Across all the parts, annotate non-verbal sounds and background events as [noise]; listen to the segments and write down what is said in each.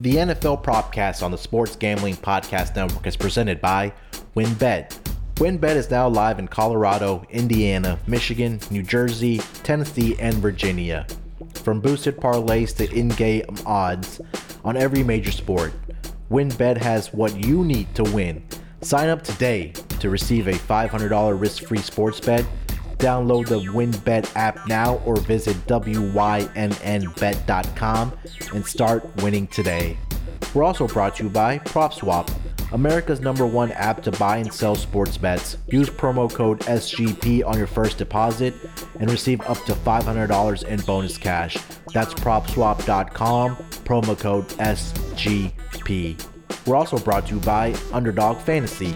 The NFL Propcast on the Sports Gambling Podcast Network is presented by WynnBET. WynnBET is now live in Colorado, Indiana, Michigan, New Jersey, Tennessee, and Virginia. From boosted parlays to in-game odds on every major sport, WynnBET has what you need to win. Sign up today to receive a $500 risk-free sports bet Download the WynnBET app now or visit WYNNBet.com and start winning today. We're also brought to you by PropSwap, America's number one app to buy and sell sports bets. Use promo code SGP on your first deposit and receive up to $500 in bonus cash. That's PropSwap.com, promo code SGP. We're also brought to you by Underdog Fantasy.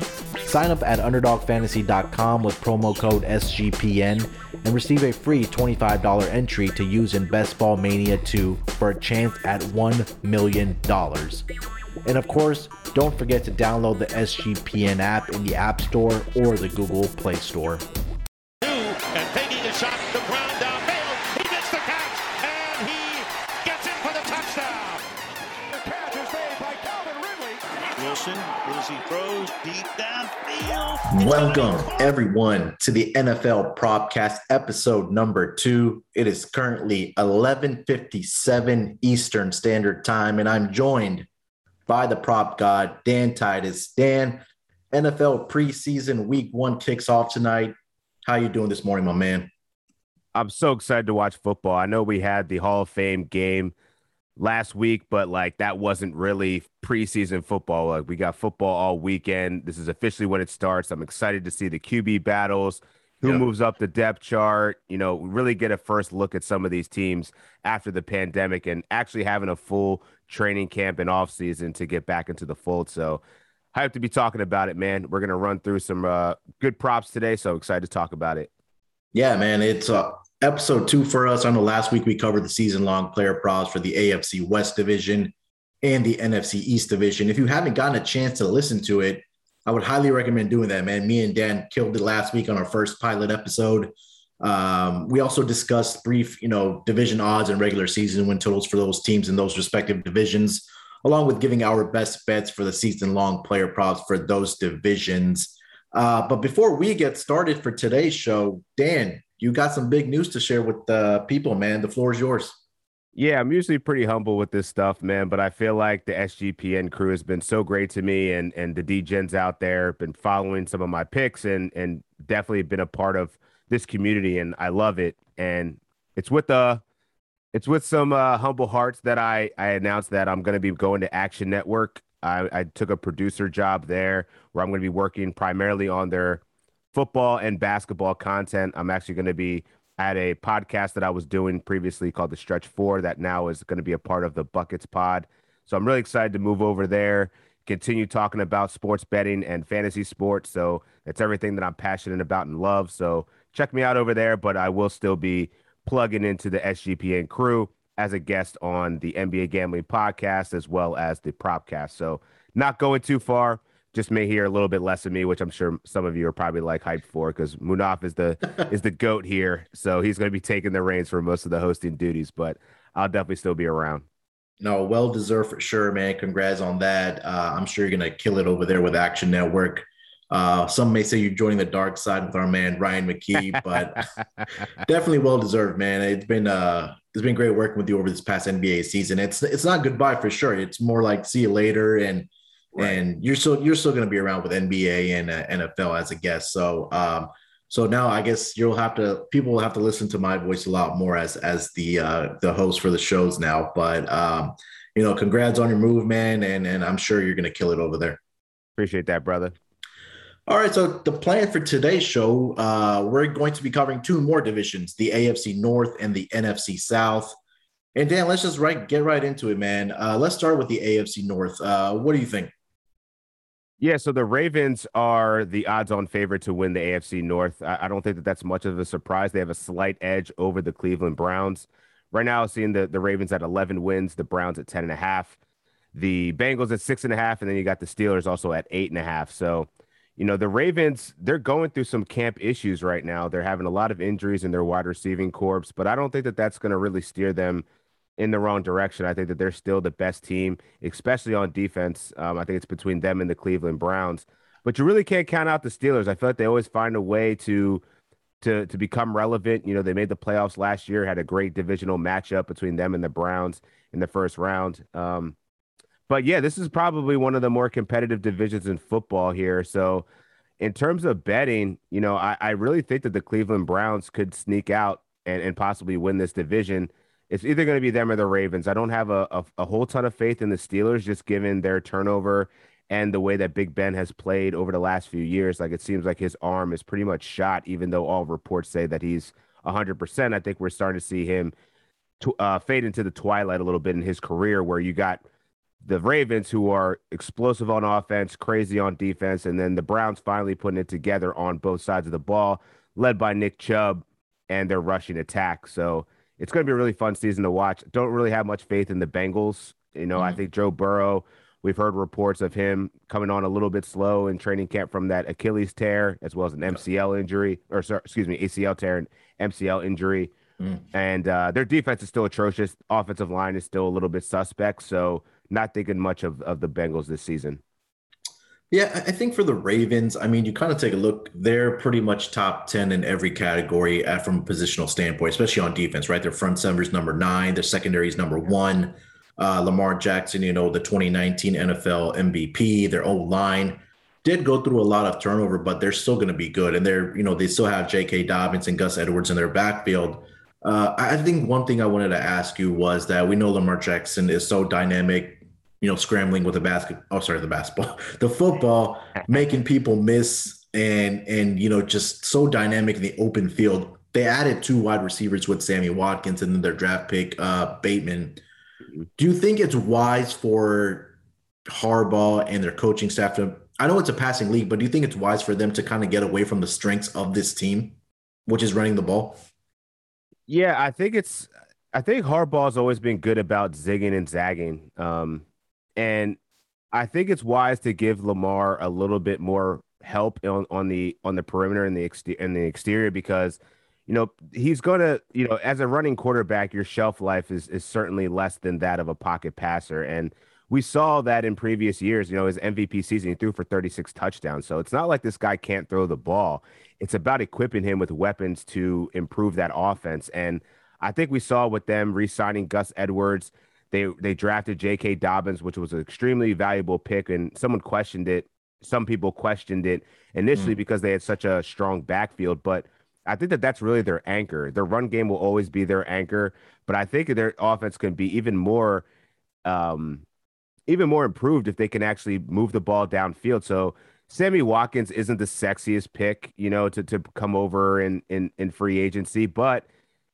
Sign up at UnderdogFantasy.com with promo code SGPN and receive a free $25 entry to use in Best Ball Mania 2 for a chance at $1 million. And of course, don't forget to download the SGPN app in the App Store or the Google Play Store. Welcome, everyone, to the NFL Propcast episode number two. It is currently 11:57 Eastern Standard Time, and I'm joined by the prop god Dan Titus. Dan, NFL preseason week one kicks off tonight. How you doing this morning, my man? I'm so excited to watch football. I know we had the Hall of Fame game last week, but like that wasn't really preseason football. Like we got football all weekend. This is officially when it starts. I'm excited to see the QB battles, who yep. moves up the depth chart, you know, really get a first look at some of these teams after the pandemic and actually having a full training camp and off season to get back into the fold. So I have to be talking about it, man. We're going to run through some uh, good props today. So excited to talk about it. Yeah, man. It's uh, episode two for us. I know last week we covered the season long player props for the AFC West division and the NFC East division. If you haven't gotten a chance to listen to it, I would highly recommend doing that, man. Me and Dan killed it last week on our first pilot episode. Um, we also discussed brief, you know, division odds and regular season win totals for those teams in those respective divisions, along with giving our best bets for the season long player props for those divisions. Uh, but before we get started for today's show, Dan, you got some big news to share with the people, man. The floor is yours. Yeah, I'm usually pretty humble with this stuff, man, but I feel like the SGPN crew has been so great to me and and the DGens out there have been following some of my picks and and definitely been a part of this community and I love it. And it's with the uh, it's with some uh, humble hearts that I I announced that I'm going to be going to Action Network. I, I took a producer job there where I'm going to be working primarily on their football and basketball content. I'm actually going to be at a podcast that I was doing previously called The Stretch Four that now is going to be a part of the Buckets Pod. So I'm really excited to move over there, continue talking about sports betting and fantasy sports. So it's everything that I'm passionate about and love. So check me out over there, but I will still be plugging into the SGPN crew as a guest on the NBA Gambling Podcast as well as the Propcast. So not going too far just may hear a little bit less of me, which I'm sure some of you are probably like hyped for because Munaf is the [laughs] is the goat here, so he's going to be taking the reins for most of the hosting duties. But I'll definitely still be around. No, well deserved for sure, man. Congrats on that. Uh, I'm sure you're going to kill it over there with Action Network. Uh, some may say you're joining the dark side with our man Ryan McKee, but [laughs] definitely well deserved, man. It's been uh, it's been great working with you over this past NBA season. It's it's not goodbye for sure. It's more like see you later and Right. And you're still you're still going to be around with NBA and uh, NFL as a guest. So um, so now I guess you'll have to people will have to listen to my voice a lot more as as the uh, the host for the shows now. But um, you know, congrats on your move, man, and and I'm sure you're going to kill it over there. Appreciate that, brother. All right, so the plan for today's show, uh, we're going to be covering two more divisions: the AFC North and the NFC South. And Dan, let's just right get right into it, man. Uh, let's start with the AFC North. Uh, what do you think? Yeah, so the Ravens are the odds-on favorite to win the AFC North. I, I, don't think that that's much of a surprise. They have a slight edge over the Cleveland Browns. Right now, seeing the, the Ravens at 11 wins, the Browns at 10 and a half, the Bengals at six and a half, and then you got the Steelers also at eight and a half. So, you know, the Ravens, they're going through some camp issues right now. They're having a lot of injuries in their wide receiving corps, but I don't think that that's going to really steer them in the wrong direction. I think that they're still the best team, especially on defense. Um, I think it's between them and the Cleveland Browns. But you really can't count out the Steelers. I feel like they always find a way to to to become relevant. You know, they made the playoffs last year, had a great divisional matchup between them and the Browns in the first round. Um, but yeah, this is probably one of the more competitive divisions in football here. So, in terms of betting, you know, I, I really think that the Cleveland Browns could sneak out and, and possibly win this division. It's either going to be them or the Ravens. I don't have a, a, a whole ton of faith in the Steelers, just given their turnover and the way that Big Ben has played over the last few years. Like it seems like his arm is pretty much shot, even though all reports say that he's 100%. I think we're starting to see him to, uh, fade into the twilight a little bit in his career, where you got the Ravens, who are explosive on offense, crazy on defense, and then the Browns finally putting it together on both sides of the ball, led by Nick Chubb and their rushing attack. So it's going to be a really fun season to watch. Don't really have much faith in the Bengals. You know, mm-hmm. I think Joe Burrow We've heard reports of him coming on a little bit slow in training camp from that Achilles tear, as well as an MCL injury, or sorry, excuse me, ACL tear and MCL injury. Mm. And uh, their defense is still atrocious. Offensive line is still a little bit suspect. So, not thinking much of, of the Bengals this season. Yeah, I think for the Ravens, I mean, you kind of take a look, they're pretty much top 10 in every category at, from a positional standpoint, especially on defense, right? Their front center is number nine, their secondary is number one uh, Lamar Jackson, you know, the 2019 NFL MVP, their old line did go through a lot of turnover, but they're still going to be good. And they're, you know, they still have J.K. Dobbins and Gus Edwards in their backfield. Uh, I think one thing I wanted to ask you was that we know Lamar Jackson is so dynamic, you know, scrambling with the basket. Oh, sorry, the basketball, [laughs] the football, making people miss and and you know just so dynamic in the open field. They added two wide receivers with Sammy Watkins and then their draft pick uh, Bateman. Do you think it's wise for Harbaugh and their coaching staff to? I know it's a passing league, but do you think it's wise for them to kind of get away from the strengths of this team, which is running the ball? Yeah, I think it's. I think Harbaugh's always been good about zigging and zagging, um, and I think it's wise to give Lamar a little bit more help on, on the on the perimeter and the exterior in the exterior because you know, he's to, you know, as a running quarterback, your shelf life is is certainly less than that of a pocket passer. And we saw that in previous years, you know, his MVP season, he threw for 36 touchdowns. So it's not like this guy can't throw the ball. It's about equipping him with weapons to improve that offense. And I think we saw with them re-signing Gus Edwards. They they drafted J.K. Dobbins, which was an extremely valuable pick, and someone questioned it. Some people questioned it initially mm. because they had such a strong backfield, but I think that that's really their anchor. Their run game will always be their anchor, but I think their offense can be even more, um, even more improved if they can actually move the ball downfield. So Sammy Watkins isn't the sexiest pick, you know, to to come over in in in free agency, but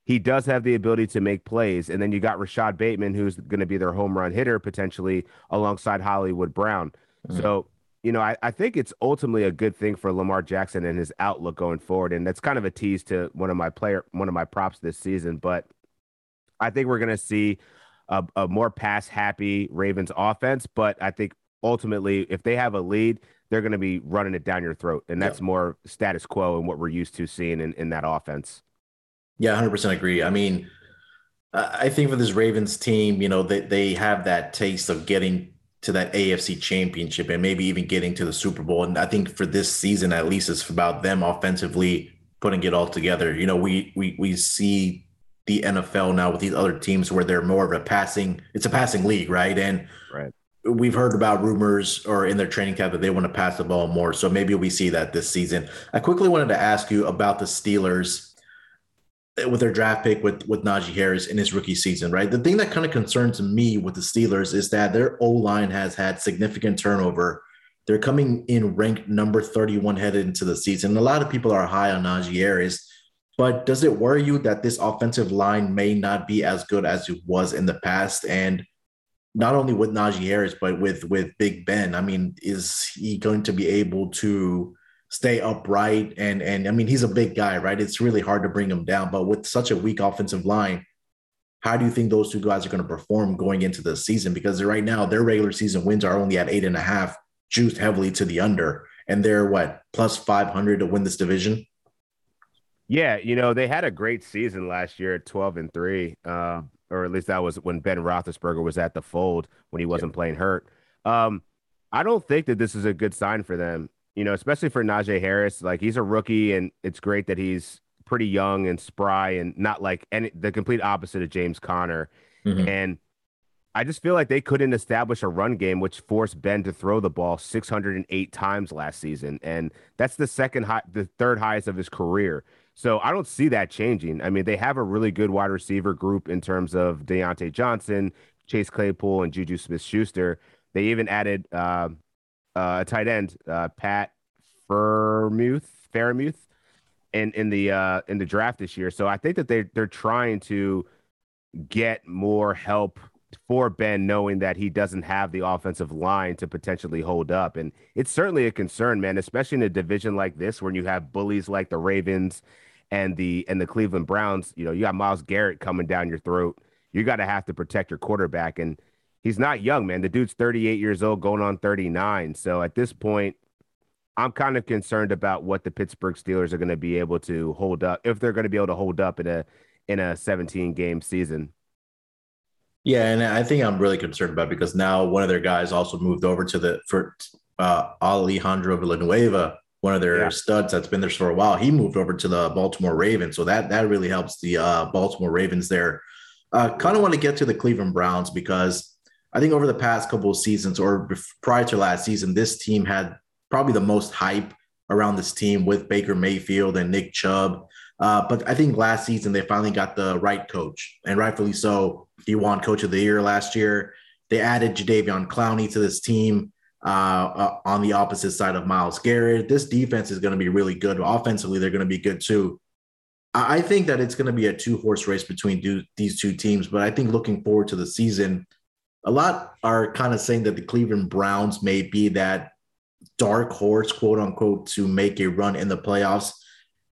he does have the ability to make plays. And then you got Rashad Bateman, who's going to be their home run hitter potentially alongside Hollywood Brown. Mm-hmm. So you know, I, I think it's ultimately a good thing for Lamar Jackson and his outlook going forward. And that's kind of a tease to one of my player, one of my props this season. But I think we're going to see a, a more pass happy Ravens offense. But I think ultimately, if they have a lead, they're going to be running it down your throat. And that's yeah. more status quo and what we're used to seeing in, in that offense. Yeah, 100% agree. I mean, I think for this Ravens team, you know, they, they have that taste of getting to that AFC championship and maybe even getting to the Super Bowl. And I think for this season, at least, it's about them offensively putting it all together. You know, we we we see the NFL now with these other teams where they're more of a passing, it's a passing league, right? And right. we've heard about rumors or in their training camp that they want to pass the ball more. So maybe we see that this season. I quickly wanted to ask you about the Steelers with their draft pick with with Najee Harris in his rookie season, right? The thing that kind of concerns me with the Steelers is that their O line has had significant turnover. They're coming in ranked number 31 headed into the season. A lot of people are high on Najee Harris, but does it worry you that this offensive line may not be as good as it was in the past? And not only with Najee Harris, but with with Big Ben. I mean, is he going to be able to stay upright and and I mean he's a big guy, right? It's really hard to bring him down. But with such a weak offensive line, how do you think those two guys are going to perform going into the season? Because right now their regular season wins are only at eight and a half, juiced heavily to the under, and they're what plus five hundred to win this division. Yeah, you know they had a great season last year at twelve and three. Uh, or at least that was when Ben Roethlisberger was at the fold when he wasn't yeah. playing hurt. Um, I don't think that this is a good sign for them. You know, especially for Najee Harris. Like he's a rookie, and it's great that he's pretty young and spry, and not like any the complete opposite of James Conner. Mm-hmm. And I just feel like they couldn't establish a run game, which forced Ben to throw the ball 608 times last season, and that's the second high, the third highest of his career. So I don't see that changing. I mean, they have a really good wide receiver group in terms of Diontae Johnson, Chase Claypool, and Juju Smith Schuster. They even added uh, uh, a tight end, uh, Pat Freiermuth, Freiermuth, in in the uh, in the draft this year. So I think that they they're trying to get more help for Ben, knowing that he doesn't have the offensive line to potentially hold up. And it's certainly a concern, man, especially in a division like this when you have bullies like the Ravens and the and the Cleveland Browns. You know, you got Myles Garrett coming down your throat. You got to have to protect your quarterback. And he's not young, man. The dude's 38 years old, going on 39. So at this point, I'm kind of concerned about what the Pittsburgh Steelers are going to be able to hold up if they're going to be able to hold up in a in a 17 game season. Yeah, and I think I'm really concerned about because now one of their guys also moved over to the for uh, Alejandro Villanueva, one of their yeah. studs that's been there for a while. He moved over to the Baltimore Ravens, so that that really helps the uh, Baltimore Ravens there. Uh, kind of want to get to the Cleveland Browns because I think over the past couple of seasons or prior to last season, this team had probably the most hype around this team with Baker Mayfield and Nick Chubb. Uh, but I think last season they finally got the right coach, and rightfully so. He won Coach of the Year last year. They added Jadeveon Clowney to this team uh, uh, on the opposite side of Myles Garrett. This defense is going to be really good. Offensively, they're going to be good too. I think that it's going to be a two horse race between do, these two teams. But I think looking forward to the season, a lot are kind of saying that the Cleveland Browns may be that dark horse, quote unquote, to make a run in the playoffs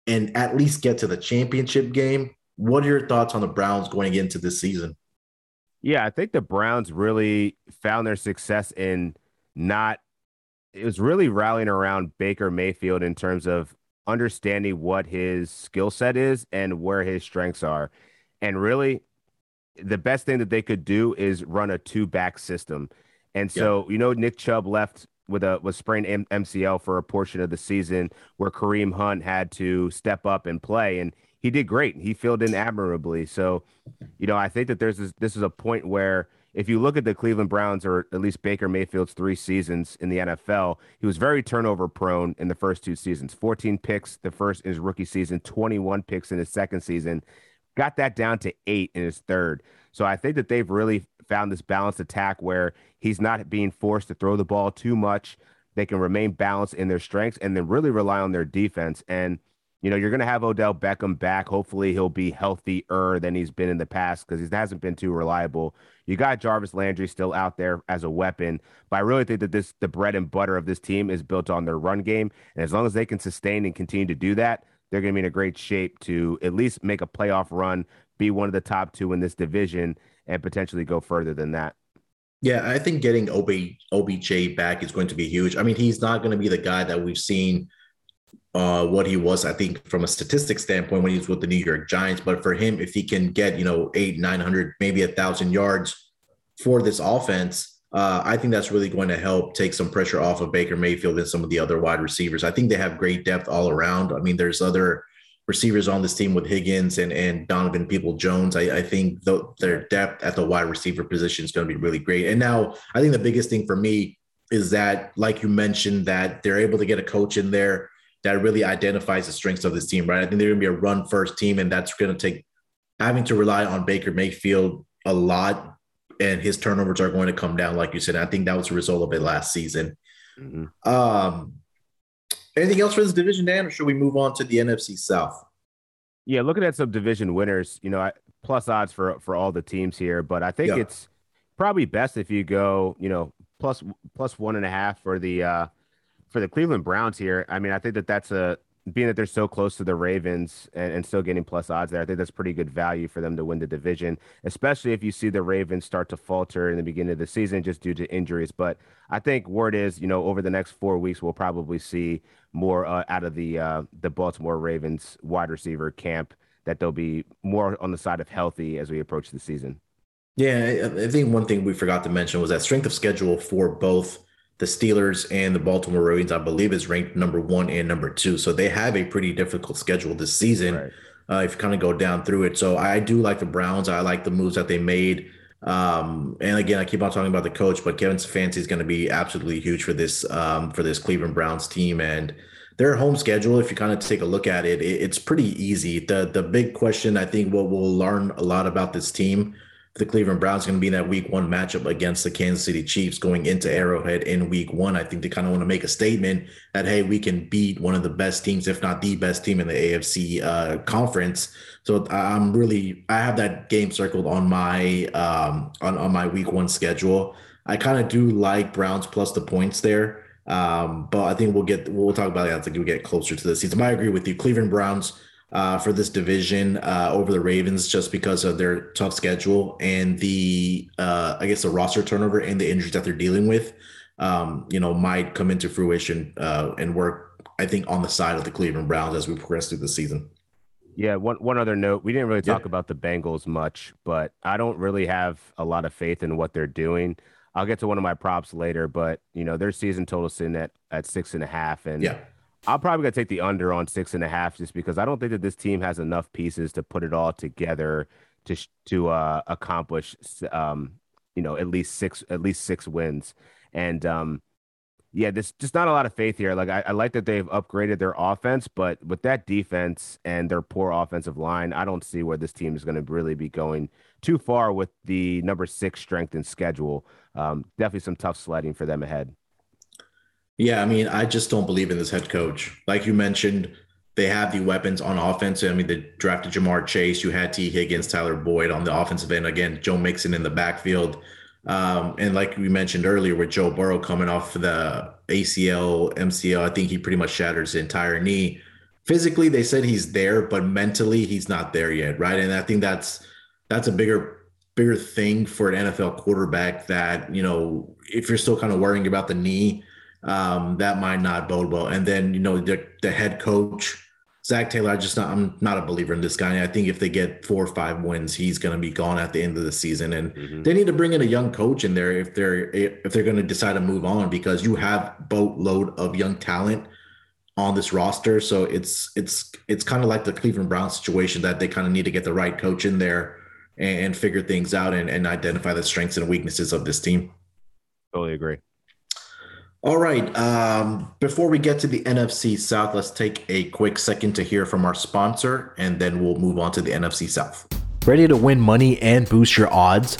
and at least get to the championship game. What are your thoughts on the Browns going into this season? Yeah, I think the Browns really found their success in not it was really rallying around Baker Mayfield in terms of understanding what his skill set is and where his strengths are. And really the best thing that they could do is run a two back system. And so, yeah. you know, Nick Chubb left with a was sprained M- MCL for a portion of the season where Kareem Hunt had to step up and play and he did great. He filled in admirably. So, you know, I think that there's this, this is a point where if you look at the Cleveland Browns or at least Baker Mayfield's three seasons in the NFL, he was very turnover prone in the first two seasons. 14 picks the first in his rookie season, 21 picks in his second season. Got that down to 8 in his third. So I think that they've really found this balanced attack where he's not being forced to throw the ball too much. They can remain balanced in their strengths and then really rely on their defense. And, you know, you're going to have Odell Beckham back. Hopefully, he'll be healthier than he's been in the past because he hasn't been too reliable. You got Jarvis Landry still out there as a weapon, but I really think that this the bread and butter of this team is built on their run game. And as long as they can sustain and continue to do that, they're going to be in a great shape to at least make a playoff run, be one of the top two in this division, and potentially go further than that. Yeah, I think getting OB, OBJ back is going to be huge. I mean, he's not going to be the guy that we've seen uh, what he was, I think, from a statistics standpoint when he was with the New York Giants. But for him, if he can get, you know, eight, 900, maybe a thousand yards for this offense, uh, I think that's really going to help take some pressure off of Baker Mayfield and some of the other wide receivers. I think they have great depth all around. I mean, there's other receivers on this team with Higgins and, and Donovan Peoples-Jones. I, I think the, their depth at the wide receiver position is going to be really great. And now I think the biggest thing for me is that, like you mentioned, that they're able to get a coach in there that really identifies the strengths of this team, right? I think they're going to be a run first team, and that's going to take having to rely on Baker Mayfield a lot, and his turnovers are going to come down, like you said. I think that was a result of it last season. Mm-hmm. Um, Anything else for this division, Dan, or should we move on to the NFC South? Yeah, looking at some division winners, you know, plus odds for for all the teams here, but I think yeah. it's probably best if you go, you know, plus plus one and a half for the uh for the Cleveland Browns here. I mean, I think that that's a being that they're so close to the Ravens and, and, still getting plus odds there, I think that's pretty good value for them to win the division, especially if you see the Ravens start to falter in the beginning of the season just due to injuries. But I think word is, you know, over the next four weeks, we'll probably see more uh, out of the uh, the Baltimore Ravens wide receiver camp that they'll be more on the side of healthy as we approach the season. Yeah, I think one thing we forgot to mention was that strength of schedule for both the Steelers and the Baltimore Ravens, I believe, is ranked number one and number two. So they have a pretty difficult schedule this season. Right. Uh, if you kind of go down through it, so I do like the Browns. I like the moves that they made. Um, and again, I keep on talking about the coach, but Kevin Stefanski is going to be absolutely huge for this um, for this Cleveland Browns team and their home schedule. If you kind of take a look at it, it, it's pretty easy. The the big question I think what we'll learn a lot about this team the Cleveland Browns going to be in that week one matchup against the Kansas City Chiefs going into Arrowhead in week one. I think they kind of want to make a statement that, hey, we can beat one of the best teams, if not the best team in the AFC uh, conference. So I'm really, I have that game circled on my, um, on, on my week one schedule. I kind of do like Browns plus the points there. Um, but I think we'll get, we'll talk about that as we get closer to the season. I agree with you. Cleveland Browns uh, for this division uh, over the Ravens just because of their tough schedule and the uh, I guess the roster turnover and the injuries that they're dealing with. Um, you know, might come into fruition uh, and work. I think on the side of the Cleveland Browns as we progress through the season. Yeah, one one other note. We didn't really talk yeah. about the Bengals much, but I don't really have a lot of faith in what they're doing. I'll get to one of my props later, but you know their season total sitting at at six and a half, and yeah. I'm probably gonna take the under on six and a half just because I don't think that this team has enough pieces to put it all together to to uh, accomplish um, you know at least six at least six wins. And um, yeah there's just not a lot of faith here. Like I, I, like that they've upgraded their offense but with that defense and their poor offensive line I don't see where this team is going to really be going too far with the number six strength and schedule. Um, definitely some tough sledding for them ahead yeah, I mean, I just don't believe in this head coach. Like you mentioned, they have the weapons on offense. I mean, they drafted Ja'Marr Chase. You had Tee Higgins, Tyler Boyd on the offensive end. Again, Joe Mixon in the backfield. Um, and like we mentioned earlier, with Joe Burrow coming off the ACL, MCL, I think he pretty much shattered his entire knee. Physically, they said he's there, but mentally, he's not there yet, right? And I think that's that's a bigger bigger thing for an NFL quarterback. That you know, if you're still kind of worrying about the knee um, that might not bode well. And then you know the the head coach Zac Taylor, I just not I'm not a believer in this guy. I think if they get four or five wins, he's going to be gone at the end of the season, and mm-hmm. they need to bring in a young coach in there if they're if they're going to decide to move on because you have boatload of young talent on this roster. So it's it's it's kind of like the Cleveland Browns situation that they kind of need to get the right coach in there and, and figure things out and, and identify the strengths and weaknesses of this team. Totally agree. All right. Um, before we get to the NFC South, let's take a quick second to hear from our sponsor, and then we'll move on to the NFC South. Ready to win money and boost your odds?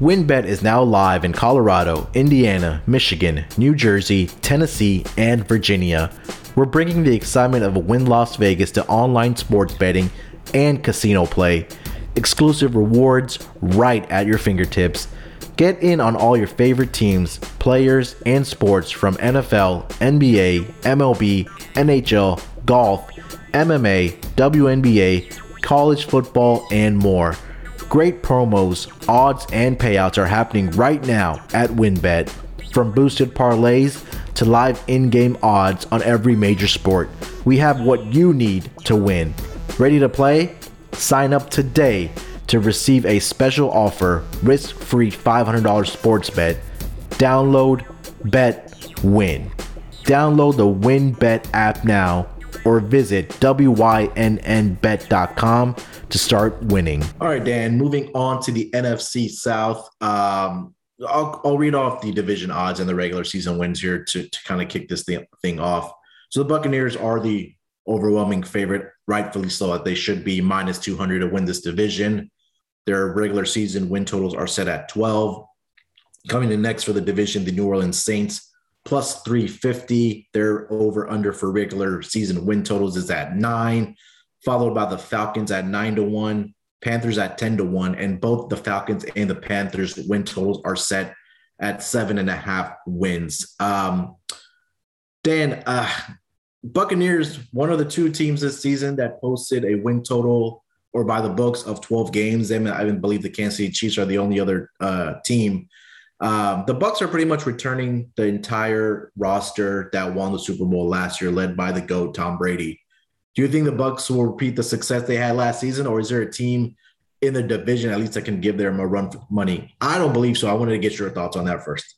WynnBET is now live in Colorado, Indiana, Michigan, New Jersey, Tennessee, and Virginia. We're bringing the excitement of Wynn Las Vegas to online sports betting and casino play. Exclusive rewards right at your fingertips Get in on all your favorite teams, players, and sports from NFL, NBA, MLB, NHL, golf, MMA, WNBA, college football, and more. Great promos, odds, and payouts are happening right now at WynnBET. From boosted parlays to live in game odds on every major sport, we have what you need to win. Ready to play? Sign up today to receive a special offer risk free $500 sports bet. Download, bet, win. Download the WynnBET app now or visit wynnbet.com to start winning. All right, Dan, moving on to the NFC South. Um, I'll, I'll read off the division odds and the regular season wins here to, to kind of kick this thing, thing off. So the Buccaneers are the overwhelming favorite, rightfully so, they should be minus 200 to win this division. Their regular season win totals are set at 12. Coming in next for the division, the New Orleans Saints plus 350. Their over under for regular season win totals is at nine, followed by the Falcons at nine to one, Panthers at 10 to one, and both the Falcons and the Panthers win totals are set at seven and a half wins. Um, Dan, uh, Buccaneers, one of the two teams this season that posted a win total or by the books of 12 games. I even believe the Kansas City Chiefs are the only other uh, team. Um, the Bucks are pretty much returning the entire roster that won the Super Bowl last year, led by the GOAT Tom Brady. Do you think the Bucks will repeat the success they had last season, or is there a team in the division at least that can give them a run for money? I don't believe so. I wanted to get your thoughts on that first.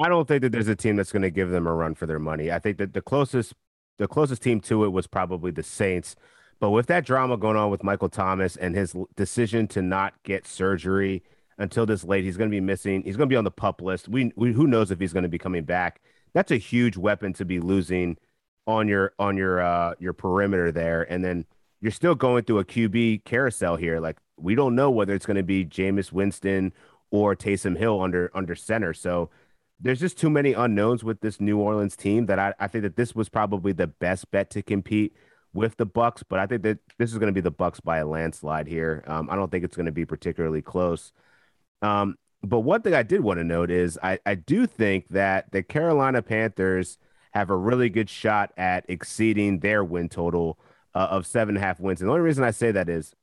I don't think that there's a team that's going to give them a run for their money. I think that the closest the closest team to it was probably the Saints. But with that drama going on with Michael Thomas and his decision to not get surgery until this late, he's going to be missing. He's going to be on the pup list. We, we who knows if he's going to be coming back. That's a huge weapon to be losing on your on your uh your perimeter there, and then you're still going through a QB carousel here. Like we don't know whether it's going to be Jameis Winston or Taysom Hill under under center. So there's just too many unknowns with this New Orleans team that I, I think that this was probably the best bet to compete with the Bucks, but I think that this is going to be the Bucks by a landslide here. Um, I don't think it's going to be particularly close. Um, but one thing I did want to note is I, I do think that the Carolina Panthers have a really good shot at exceeding their win total uh, of seven and a half wins. And the only reason I say that is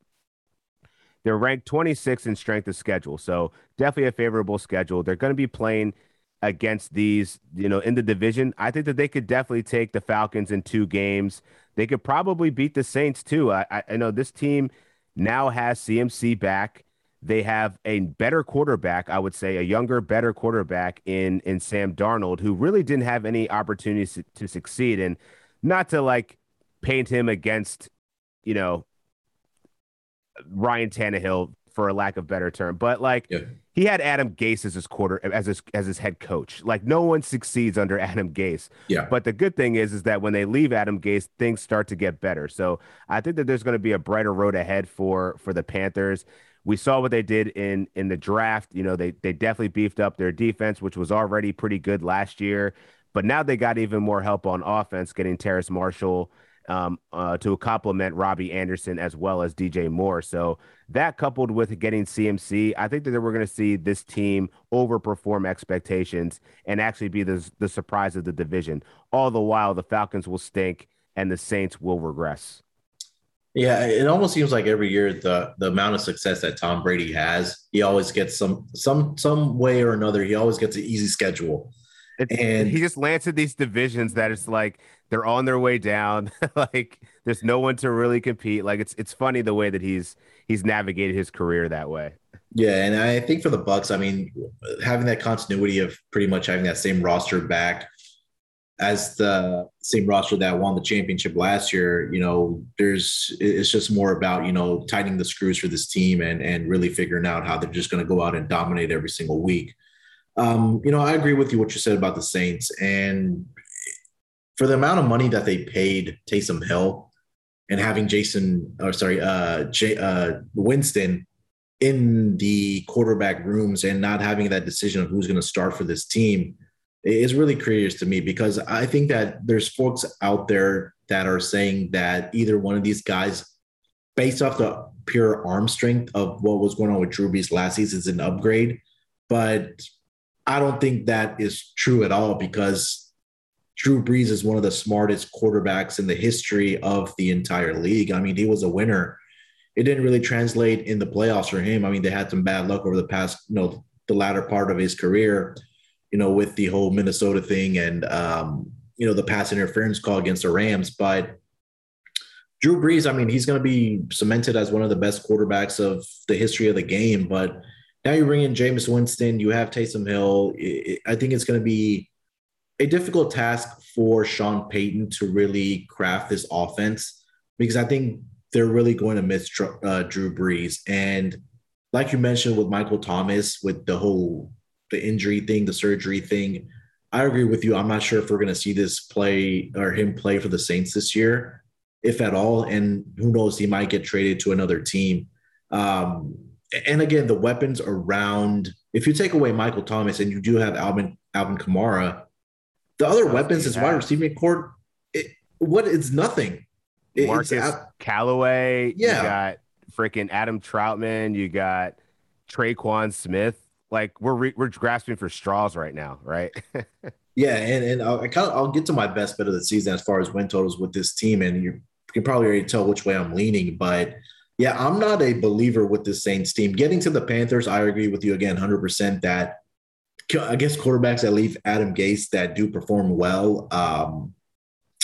they're ranked 26 in strength of schedule. So definitely a favorable schedule. They're going to be playing against these, you know, in the division. I think that they could definitely take the Falcons in two games. They could probably beat the Saints too. I, I know this team now has CMC back. They have a better quarterback, I would say, a younger, better quarterback in in Sam Darnold, who really didn't have any opportunities to, to succeed. And not to like paint him against, you know, Ryan Tannehill for a lack of better term, but like yeah. he had Adam Gase as his quarter as his as his head coach. Like no one succeeds under [laughs] Adam Gase. Yeah. But the good thing is is that when they leave Adam Gase, things start to get better. So I think that there's going to be a brighter road ahead for for the Panthers. We saw what they did in in the draft. You know, they they definitely beefed up their defense, which was already pretty good last year. But now they got even more help on offense, getting Terrace Marshall um, uh, to complement Robbie Anderson as well as DJ Moore. So that coupled with getting CMC, I think that we're going to see this team overperform expectations and actually be the, the surprise of the division. All the while, the Falcons will stink and the Saints will regress. Yeah, it almost seems like every year the the amount of success that Tom Brady has, he always gets some some some way or another. He always gets an easy schedule. It's, and he just landed these divisions that it's like they're on their way down. [laughs] like there's no one to really compete. Like it's it's funny the way that he's he's navigated his career that way. Yeah, and I think for the Bucks, I mean, having that continuity of pretty much having that same roster back as the same roster that won the championship last year, you know, there's it's just more about, you know, tightening the screws for this team and and really figuring out how they're just going to go out and dominate every single week. Um, you know, I agree with you what you said about the Saints, and for the amount of money that they paid Taysom Hill and having Jason, or sorry, uh, J, uh, Winston in the quarterback rooms and not having that decision of who's going to start for this team is really curious to me because I think that there's folks out there that are saying that either one of these guys, based off the pure arm strength of what was going on with Drew Brees last season, is an upgrade. But I don't think that is true at all because Drew Brees is one of the smartest quarterbacks in the history of the entire league. I mean, he was a winner. It didn't really translate in the playoffs for him. I mean, they had some bad luck over the past, you know, the latter part of his career, you know, with the whole Minnesota thing and, um, you know, the pass interference call against the Rams. But Drew Brees, I mean, he's going to be cemented as one of the best quarterbacks of the history of the game. But now you bring in Jameis Winston, you have Taysom Hill. I think it's going to be a difficult task for Sean Payton to really craft this offense because I think they're really going to miss uh, Drew Brees. And like you mentioned with Michael Thomas, with the whole the injury thing, the surgery thing, I agree with you. I'm not sure if we're going to see this play or him play for the Saints this year, if at all. And who knows, he might get traded to another team. Um, and again, the weapons around. If you take away Michael Thomas and you do have Alvin Alvin Kamara, the other weapons is wide receiving court. It, what it's nothing. It, Marcus it's, Callaway. Yeah. You got freaking Adam Trautman. You got Tre'Quan Smith. Like we're re- we're grasping for straws right now, right? [laughs] yeah, and and I'll, I kind of I'll get to my best bet of the season as far as win totals with this team, and you can probably already tell which way I'm leaning, but yeah, I'm not a believer with this Saints team. Getting to the Panthers, I agree with you again, 100% that I guess quarterbacks that leave Adam Gase that do perform well, um,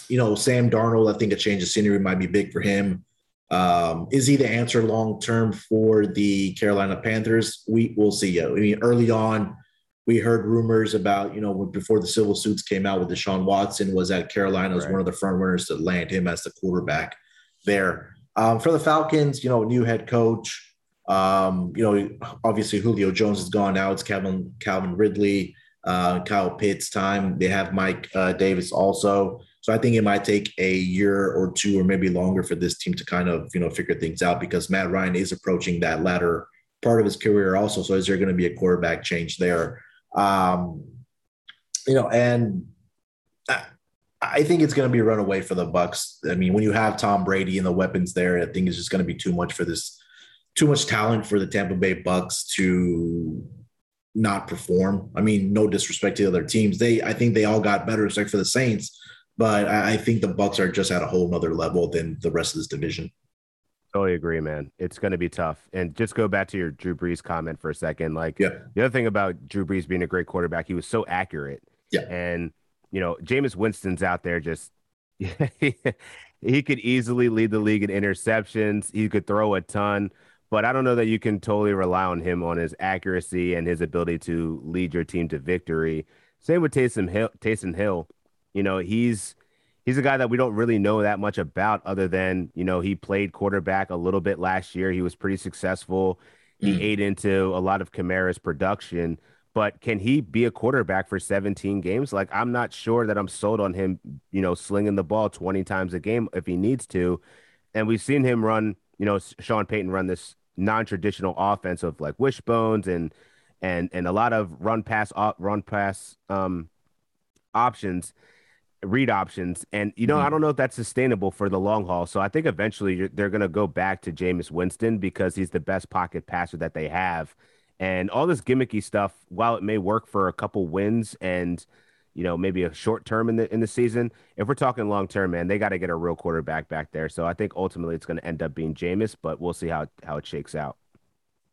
you know, Sam Darnold, I think a change of scenery might be big for him. Um, is he the answer long term for the Carolina Panthers? We will see. I mean, early on, we heard rumors about, you know, before the civil suits came out with Deshaun Watson, was at Carolina was right. one of the front runners to land him as the quarterback there. Um, for the Falcons, you know, new head coach. Um, you know, obviously Julio Jones is gone now. It's Calvin Calvin Ridley, uh, Kyle Pitts time. They have Mike uh, Davis also. So I think it might take a year or two or maybe longer for this team to kind of, you know, figure things out because Matt Ryan is approaching that latter part of his career also. So is there going to be a quarterback change there? Um, you know, and I, I think it's going to be a runaway for the Bucks. I mean, when you have Tom Brady and the weapons there, I think it's just going to be too much for this, too much talent for the Tampa Bay Bucs to not perform. I mean, no disrespect to the other teams. They, I think they all got better, except for the Saints but I, think the Bucs are just at a whole nother level than the rest of this division. Totally agree, man. It's going to be tough. And just go back to your Drew Brees comment for a second. Like, yeah. the other thing about Drew Brees being a great quarterback, he was so accurate. Yeah. And, you know, Jameis Winston's out there just, [laughs] he could easily lead the league in interceptions. He could throw a ton, but I don't know that you can totally rely on him on his accuracy and his ability to lead your team to victory. Same with Taysom Hill. Taysom Hill you know, he's he's a guy that we don't really know that much about other than, you know, he played quarterback a little bit last year. He was pretty successful. He mm. ate into a lot of Kamara's production, but can he be a quarterback for 17 games? Like I'm not sure that I'm sold on him, you know, slinging the ball 20 times a game if he needs to. And we've seen him run, you know, Sean Payton run this non-traditional offense of like wishbones and and and a lot of run pass run pass um options read options. And, you know, mm-hmm. I don't know if that's sustainable for the long haul. So I think eventually they're going to go back to Jameis Winston because he's the best pocket passer that they have. And all this gimmicky stuff, while it may work for a couple wins and, you know, maybe a short term in the in the season, if we're talking long term, man, they got to get a real quarterback back there. So I think ultimately it's going to end up being Jameis, but we'll see how how it shakes out.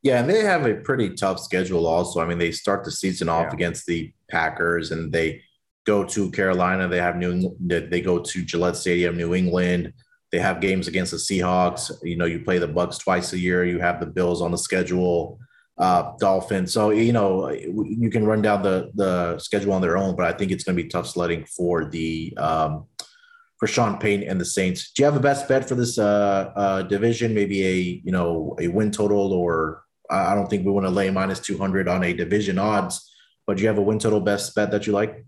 Yeah, and they have a pretty tough schedule also. I mean, they start the season off yeah. against the Packers and they go to Carolina. They have New they go to Gillette Stadium, New England. They have games against the Seahawks. You know, you play the Bucks twice a year. You have the Bills on the schedule, uh, Dolphins. So you know you can run down the the schedule on their own, but I think it's going to be tough sledding for the um, for Sean Payton and the Saints. Do you have a best bet for this uh, uh, division? Maybe a you know a win total, or I don't think we want to lay minus two hundred on a division odds. But do you have a win total best bet that you like?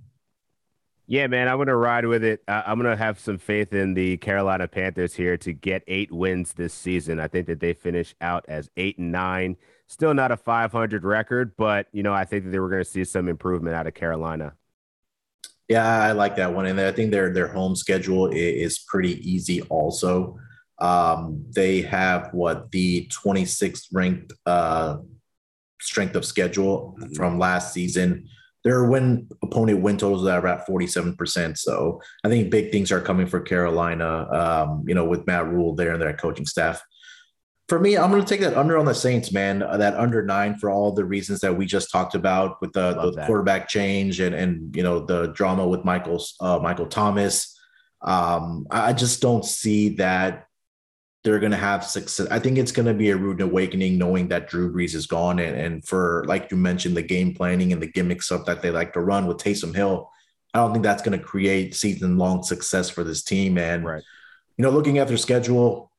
Yeah, man, I'm gonna ride with it. I'm gonna have some faith in the Carolina Panthers here to get eight wins this season. I think that they finish out as eight and nine. Still not a 500 record, but you know, I think that they were gonna see some improvement out of Carolina. Yeah, I like that one, and I think their their home schedule is pretty easy. Also, um, they have what the 26th ranked uh, strength of schedule mm-hmm. from last season their win opponent win totals are at 47%. So I think big things are coming for Carolina, um, you know, with Matt Rhule there and their coaching staff. For me, I'm going to take that under on the Saints, man. Uh, that under nine for all the reasons that we just talked about with the, the quarterback change and and you know the drama with Michael uh, Michael Thomas. Um, I just don't see that they're going to have success. I think it's going to be a rude awakening knowing that Drew Brees is gone. And, and for, like you mentioned, the game planning and the gimmick stuff that they like to run with Taysom Hill, I don't think that's going to create season long success for this team. And, right. you know, looking at their schedule,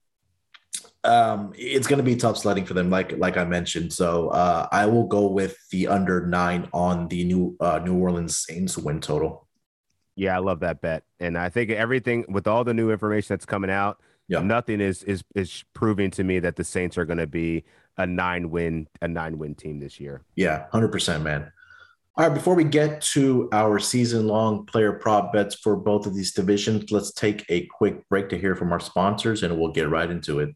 um, it's going to be tough sledding for them, like like I mentioned. So uh, I will go with the under nine on the new uh, New Orleans Saints win total. Yeah, I love that bet, and I think everything with all the new information that's coming out, yeah. Nothing is is is proving to me that the Saints are going to be a nine win a nine win team this year. Yeah, hundred percent, man. All right, before we get to our season long player prop bets for both of these divisions, let's take a quick break to hear from our sponsors, and we'll get right into it.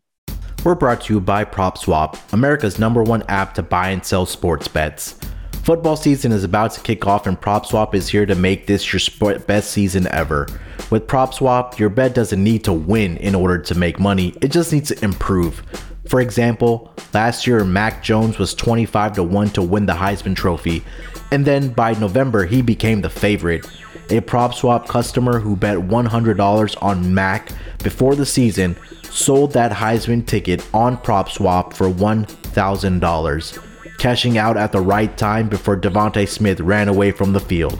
We're brought to you by PropSwap, America's number one app to buy and sell sports bets. Football season is about to kick off, and PropSwap is here to make this your best season ever. With PropSwap, your bet doesn't need to win in order to make money, it just needs to improve. For example, last year Mac Jones was 25 to 1 to win the Heisman Trophy, And then by November, he became the favorite. A PropSwap customer who bet $100 on Mac before the season sold that Heisman ticket on PropSwap for $1,000, cashing out at the right time before DeVonta Smith ran away from the field.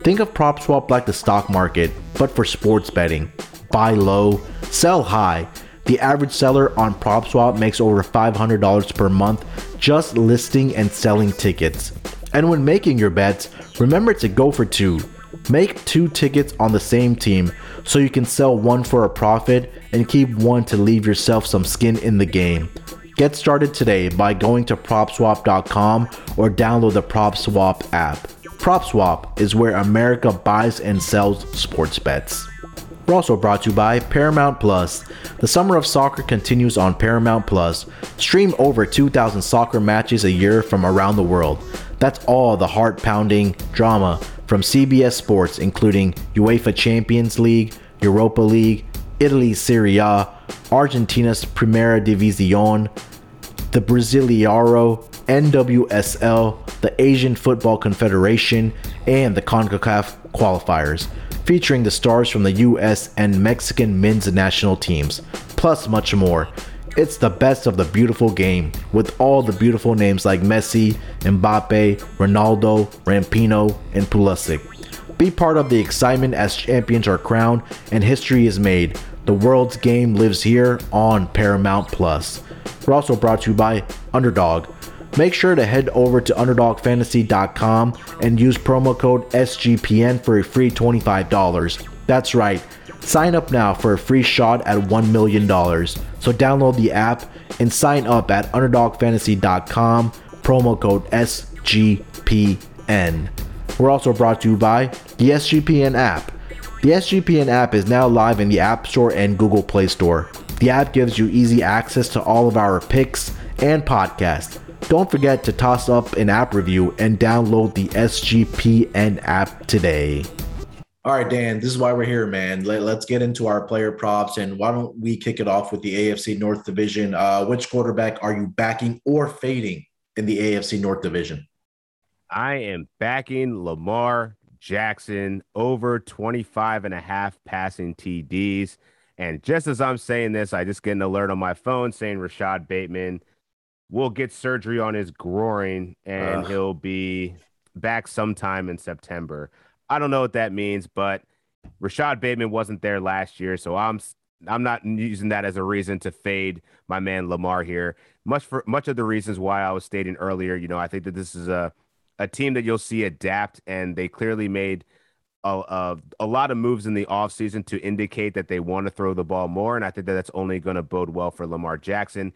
Think of PropSwap like the stock market, but for sports betting. Buy low, sell high. The average seller on PropSwap makes over $500 per month just listing and selling tickets. And when making your bets, remember to go for two. Make two tickets on the same team so you can sell one for a profit and keep one to leave yourself some skin in the game. Get started today by going to propswap.com or download the PropSwap app. PropSwap is where America buys and sells sports bets. We're also brought to you by Paramount Plus. The summer of soccer continues on Paramount Plus. Stream over 2,000 soccer matches a year from around the world. That's all the heart pounding drama from CBS Sports, including UEFA Champions League, Europa League, Italy's Serie A, Argentina's Primera División, the Brasileiro, NWSL, the Asian Football Confederation, and the CONCACAF qualifiers, featuring the stars from the US and Mexican men's national teams, plus much more. It's the best of the beautiful game, with all the beautiful names like Messi, Mbappe, Ronaldo, Rampino, and Pulisic. Be part of the excitement as champions are crowned and history is made. The world's game lives here on Paramount Plus. We're also brought to you by Underdog. Make sure to head over to UnderdogFantasy.com and use promo code SGPN for a free $25. That's right, sign up now for a free shot at $1 million. So download the app and sign up at UnderdogFantasy.com, promo code SGPN. We're also brought to you by the SGPN app. The SGPN app is now live in the App Store and Google Play Store. The app gives you easy access to all of our picks and podcasts. Don't forget to toss up an app review and download the SGPN app today. All right, Dan, this is why we're here, man. Let, us get into our player props. And why don't we kick it off with the AFC North Division? Uh, which quarterback are you backing or fading in the AFC North Division? I am backing Lamar Jackson over 25 and a half passing TDs. And just as I'm saying this, I just get an alert on my phone saying Rashad Bateman will get surgery on his groin and he'll be back sometime in September. I don't know what that means, but Rashad Bateman wasn't there last year, so I'm I'm not using that as a reason to fade my man Lamar here. Much for much of the reasons why I was stating earlier, you know, I think that this is a a team that you'll see adapt, and they clearly made a, a, a lot of moves in the offseason to indicate that they want to throw the ball more. And I think that that's only going to bode well for Lamar Jackson.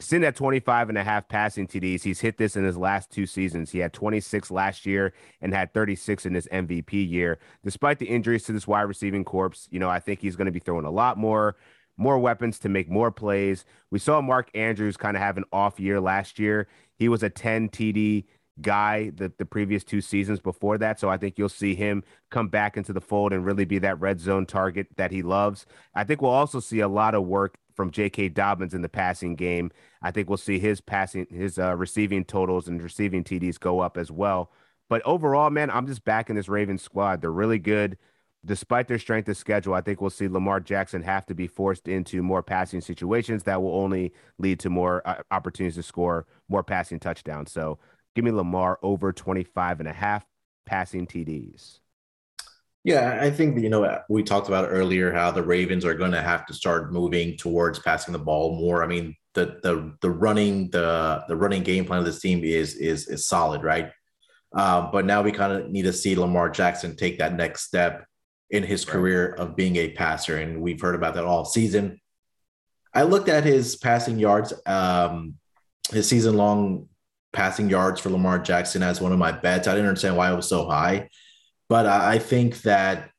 Sitting at 25 and a half passing TDs, he's hit this in his last two seasons. He had 26 last year and had 36 in his MVP year. Despite the injuries to this wide receiving corps, you know, I think he's going to be throwing a lot more, more weapons to make more plays. We saw Mark Andrews kind of have an off year last year. He was a 10 TD guy the, the previous two seasons before that. So I think you'll see him come back into the fold and really be that red zone target that he loves. I think we'll also see a lot of work from J.K. Dobbins in the passing game. I think we'll see his passing, his uh, receiving totals and receiving TDs go up as well. But overall, man, I'm just backing this Ravens squad. They're really good. Despite their strength of schedule, I think we'll see Lamar Jackson have to be forced into more passing situations that will only lead to more uh, opportunities to score more passing touchdowns. So Give me Lamar over 25 and a half passing TDs. Yeah, I think you know we talked about earlier how the Ravens are going to have to start moving towards passing the ball more. I mean, the the the running the the running game plan of this team is is is solid, right? Uh, but now we kind of need to see Lamar Jackson take that next step in his career of being a passer, and we've heard about that all season. I looked at his passing yards, um, his season long passing yards for Lamar Jackson as one of my bets. I didn't understand why it was so high, but I think that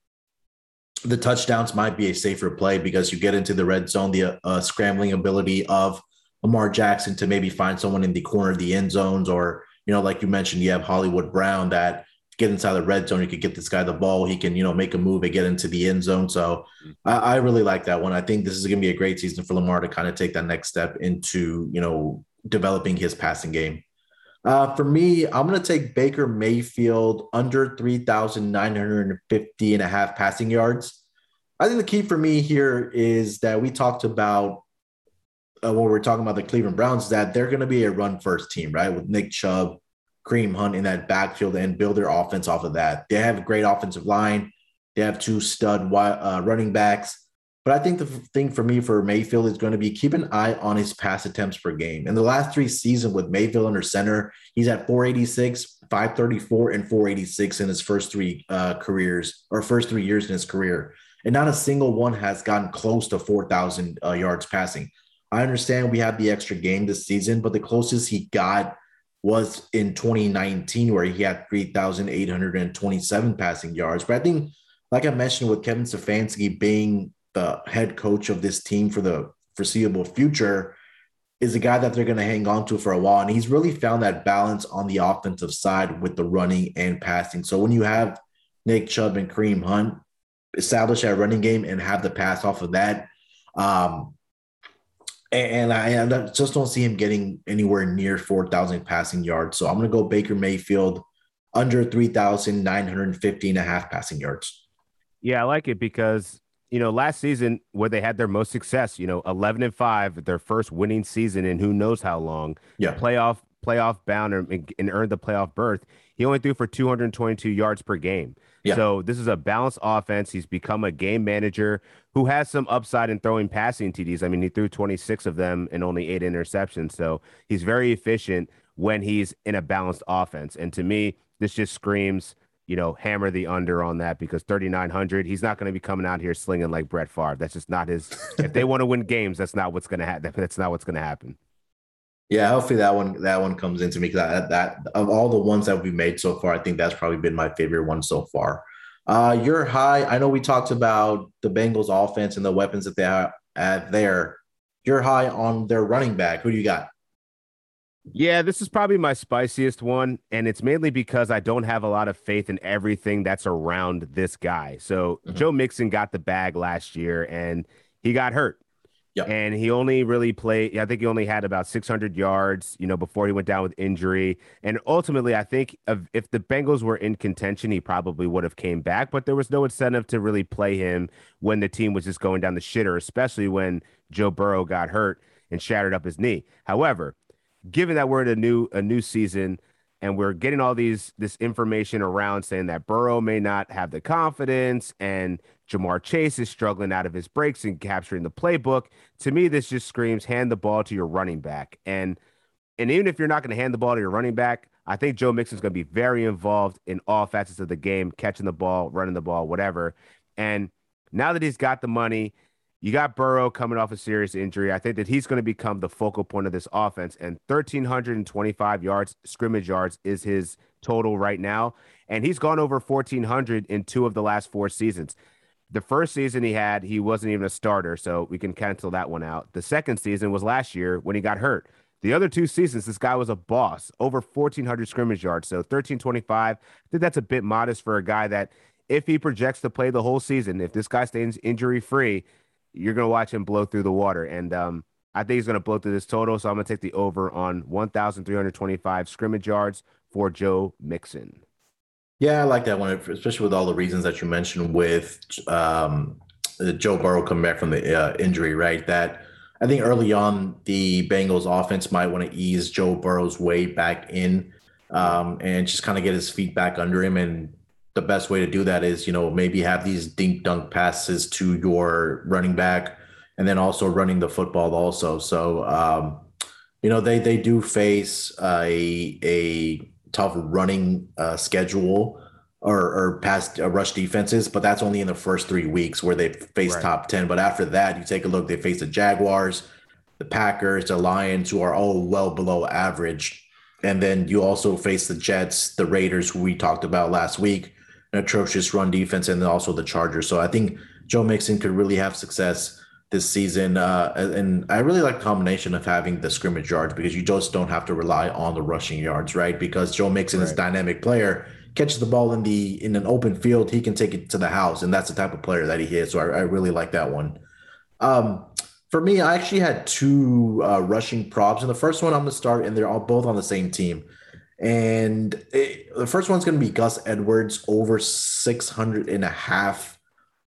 the touchdowns might be a safer play because you get into the red zone, the uh, scrambling ability of Lamar Jackson to maybe find someone in the corner of the end zones, or you know, like you mentioned, you have Hollywood Brown that get inside the red zone. You could get this guy the ball. He can, you know, make a move and get into the end zone. So. I, I really like that one. I think this is going to be a great season for Lamar to kind of take that next step into, you know, developing his passing game. Uh, for me, I'm going to take Baker Mayfield under 3,950 and a half passing yards. I think the key for me here is that we talked about uh, when we're talking about the Cleveland Browns that they're going to be a run first team, right? With Nick Chubb, Kareem Hunt in that backfield and build their offense off of that. They have a great offensive line. They have two stud uh, running backs. But I think the thing for me for Mayfield is going to be keep an eye on his pass attempts per game. In the last three seasons with Mayfield under center, he's at 486, 534, and 486 in his first three uh, careers or first three years in his career. And not a single one has gotten close to 4,000 uh, yards passing. I understand we have the extra game this season, but the closest he got was in 2019, where he had 3,827 passing yards. But I think, like I mentioned, with Kevin Stefanski being the head coach of this team for the foreseeable future, is a guy that they're going to hang on to for a while. And he's really found that balance on the offensive side with the running and passing. So when you have Nick Chubb and Kareem Hunt establish that running game and have the pass off of that, um, and I, I just don't see him getting anywhere near 4,000 passing yards. So I'm going to go Baker Mayfield under 3,950 and a half passing yards. Yeah, I like it because, you know, last season where they had their most success, you know, 11 and 5, their first winning season in who knows how long. Yeah. Playoff playoff bound and, and earned the playoff berth. He only threw for 222 yards per game. Yeah. So this is a balanced offense. He's become a game manager who has some upside in throwing passing TDs. I mean, he threw 26 of them and only eight interceptions. So he's very efficient when he's in a balanced offense. And to me, this just screams, you know, hammer the under on that because 3,900, he's not going to be coming out here slinging like Brett Favre. That's just not his. if they [laughs] want to win games, that's not what's going to happen. That's not what's going to happen. Yeah, hopefully that one that one comes into me because that, that of all the ones that we've made so far, I think that's probably been my favorite one so far. Uh, you're high. I know we talked about the Bengals Yeah, this is probably my spiciest one. And it's mainly because I don't have a lot of faith in everything that's around this guy. So mm-hmm. Joe Mixon got the bag last year and he got hurt. Yep. And he only really played, I think he only had about 600 yards, you know, before he went down with injury. And ultimately, I think if the Bengals were in contention, he probably would have came back, but there was no incentive to really play him when the team was just going down the shitter, especially when Joe Burrow got hurt and shattered up his knee. However, given that we're in a new a new season, and we're getting all these this information around saying that Burrow may not have the confidence and Ja'Marr Chase is struggling out of his breaks and capturing the playbook. To me, this just screams hand the ball to your running back. And and even if you're not going to hand the ball to your running back, I think Joe Mixon's going to be very involved in all facets of the game, catching the ball, running the ball, whatever. And now that he's got the money, you got Burrow coming off a serious injury. I think that he's going to become the focal point of this offense. And 1,325 yards, scrimmage yards, is his total right now. And he's gone over 1,400 in two of the last four seasons. The first season he had, he wasn't even a starter, so we can cancel that one out. The second season was last year when he got hurt. The other two seasons, this guy was a boss, over 1,400 scrimmage yards. So 1,325. I think that's a bit modest for a guy that, if he projects to play the whole season, if this guy stays injury free, you're to watch him blow through the water. And um, I think he's to blow through this total. So I'm to take the over on 1,325 scrimmage yards for Joe Mixon. Yeah, I like that one, especially with all the reasons that you mentioned with um, Joe Burrow coming back from the uh, injury, right? That I think early on the Bengals offense might want to ease Joe Burrow's way back in um, and just kind of get his feet back under him. And the best way to do that is, you know, maybe have these dink dunk passes to your running back and then also running the football also. So, um, you know, they they do face a a tough running uh, schedule or, or past uh, rush defenses, but that's only in the first three weeks where they face right. top 10. But after that, you take a look, they face the Jaguars, the Packers, the Lions, who are all well below average. And then you also face the Jets, the Raiders, who we talked about last week, an atrocious run defense, and also the Chargers. So I think Joe Mixon could really have success this season. Uh, and I really like the combination of having the scrimmage yards because you just don't have to rely on the rushing yards, right? Because Joe Mixon right. is a dynamic player, catches the ball in the in an open field, he can take it to the house, and that's the type of player that he is. So I, I really like that one. Um, for me, I actually had two uh, rushing props, and the first one I'm going to start, and they're all both on the same team. And it, the first one's going to be Gus Edwards over 600 and a half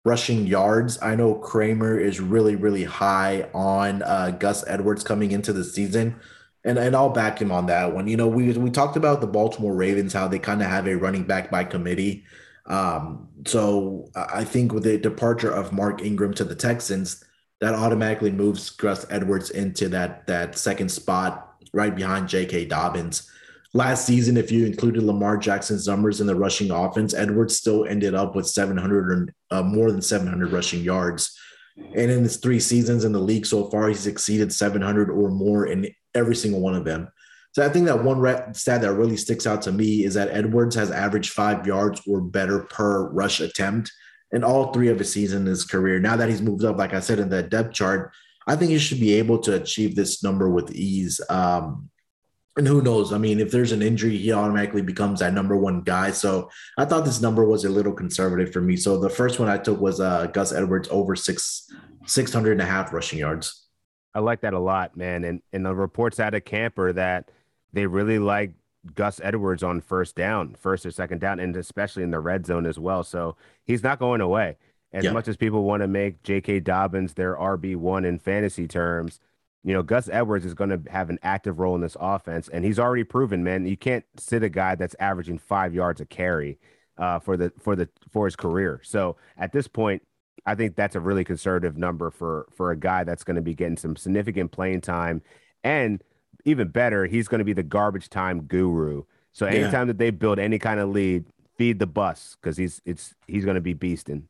rushing yards. I know Kramer is really, really high on uh, Gus Edwards coming into the season. And, and I'll back him on that one. You know, we we talked about the Baltimore Ravens, how they kind of have a running back by committee. Um, so I think with the departure of Mark Ingram to the Texans, that automatically moves Gus Edwards into that that second spot right behind J.K. Dobbins. Last season, if you included Lamar Jackson's numbers in the rushing offense, Edwards still ended up with 700 or uh, more than 700 rushing yards. And in his three seasons in the league so far, he's exceeded 700 or more in every single one of them. So I think that one stat that really sticks out to me is that Edwards has averaged five yards or better per rush attempt in all three of his seasons in his career. Now that he's moved up, like I said in the depth chart, I think he should be able to achieve this number with ease. Um, and who knows? I mean, if there's an injury, he automatically becomes that number one guy. So I thought this number was a little conservative for me. So the first one I took was uh, Gus Edwards over six, 600 and a half rushing yards. I like that a lot, man. And, and the reports out of camper that they really like Gus Edwards on first down, first or second down, and especially in the red zone as well. So he's not going away. As yeah. much as people want to make J.K. Dobbins their RB1 in fantasy terms, you know, Gus Edwards is going to have an active role in this offense, and he's already proven, man, you can't sit a guy that's averaging five yards a carry uh, for the for the for his career. So at this point, I think that's a really conservative number for for a guy that's going to be getting some significant playing time, and even better, he's going to be the garbage time guru. So anytime yeah. that they build any kind of lead, feed the bus because he's it's he's going to be beasting.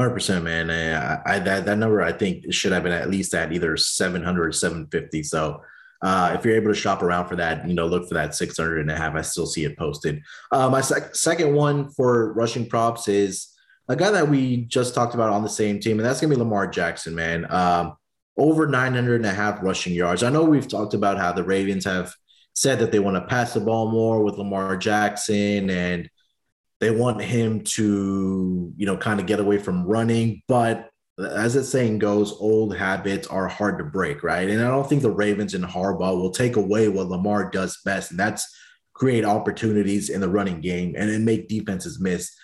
Hundred percent, man. I, I, that that number I think should have been at least at either seven hundred or seven fifty. So uh, if you're able to shop around for that, you know, look for that 600 and a half. I still see it posted. Uh, my sec- second one for rushing props is a guy that we just talked about on the same team, and that's gonna be Lamar Jackson, man. Um, over 900 and a half rushing yards. I know we've talked about how the Ravens have said that they want to pass the ball more with Lamar Jackson and they want him to, you know, kind of get away from running. But as the saying goes, old habits are hard to break, right? And I don't think the Ravens and Harbaugh will take away what Lamar does best, and that's create opportunities in the running game and then make defenses miss.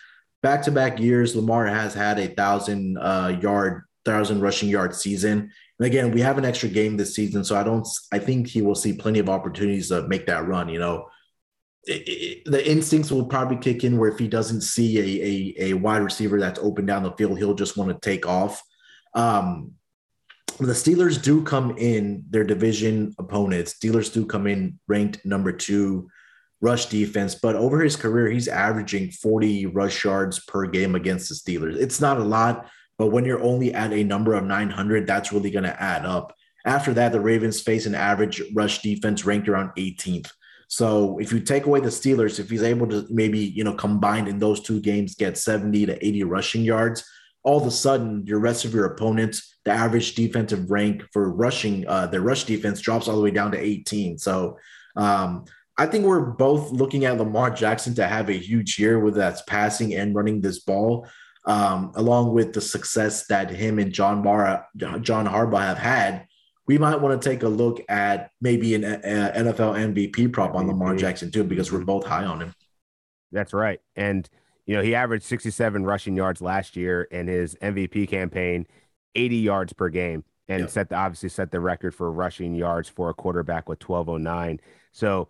Back to back years, Lamar has had a thousand uh, yard, thousand rushing yard season. And again, we have an extra game this season, so I don't. I think he will see plenty of opportunities to make that run. You know, the instincts will probably kick in where if he doesn't see a, a, a wide receiver that's open down the field, he'll just want to take off. Um, the Steelers do come in their division opponents. Steelers do come in ranked number two rush defense, but over his career, he's averaging 40 rush yards per game against the Steelers. It's not a lot, but when you're only at a number of 900, that's really going to add up. After that, the Ravens face an average rush defense ranked around 18th. So if you take away the Steelers, if he's able to maybe, you know, combined in those two games, get 70 to 80 rushing yards, all of a sudden your rest of your opponents, the average defensive rank for rushing, uh, their rush defense drops all the way down to 18. So um, I think we're both looking at Lamar Jackson to have a huge year, whether that's passing and running this ball, um, along with the success that him and John Barra, John Harbaugh have had we might want to take a look at maybe an NFL MVP prop on Lamar Jackson too, because we're both high on him. That's right. And, you know, he averaged 67 rushing yards last year in his MVP campaign, 80 yards per game, and yep. set the, obviously set the record for rushing yards for a quarterback with 1209. So,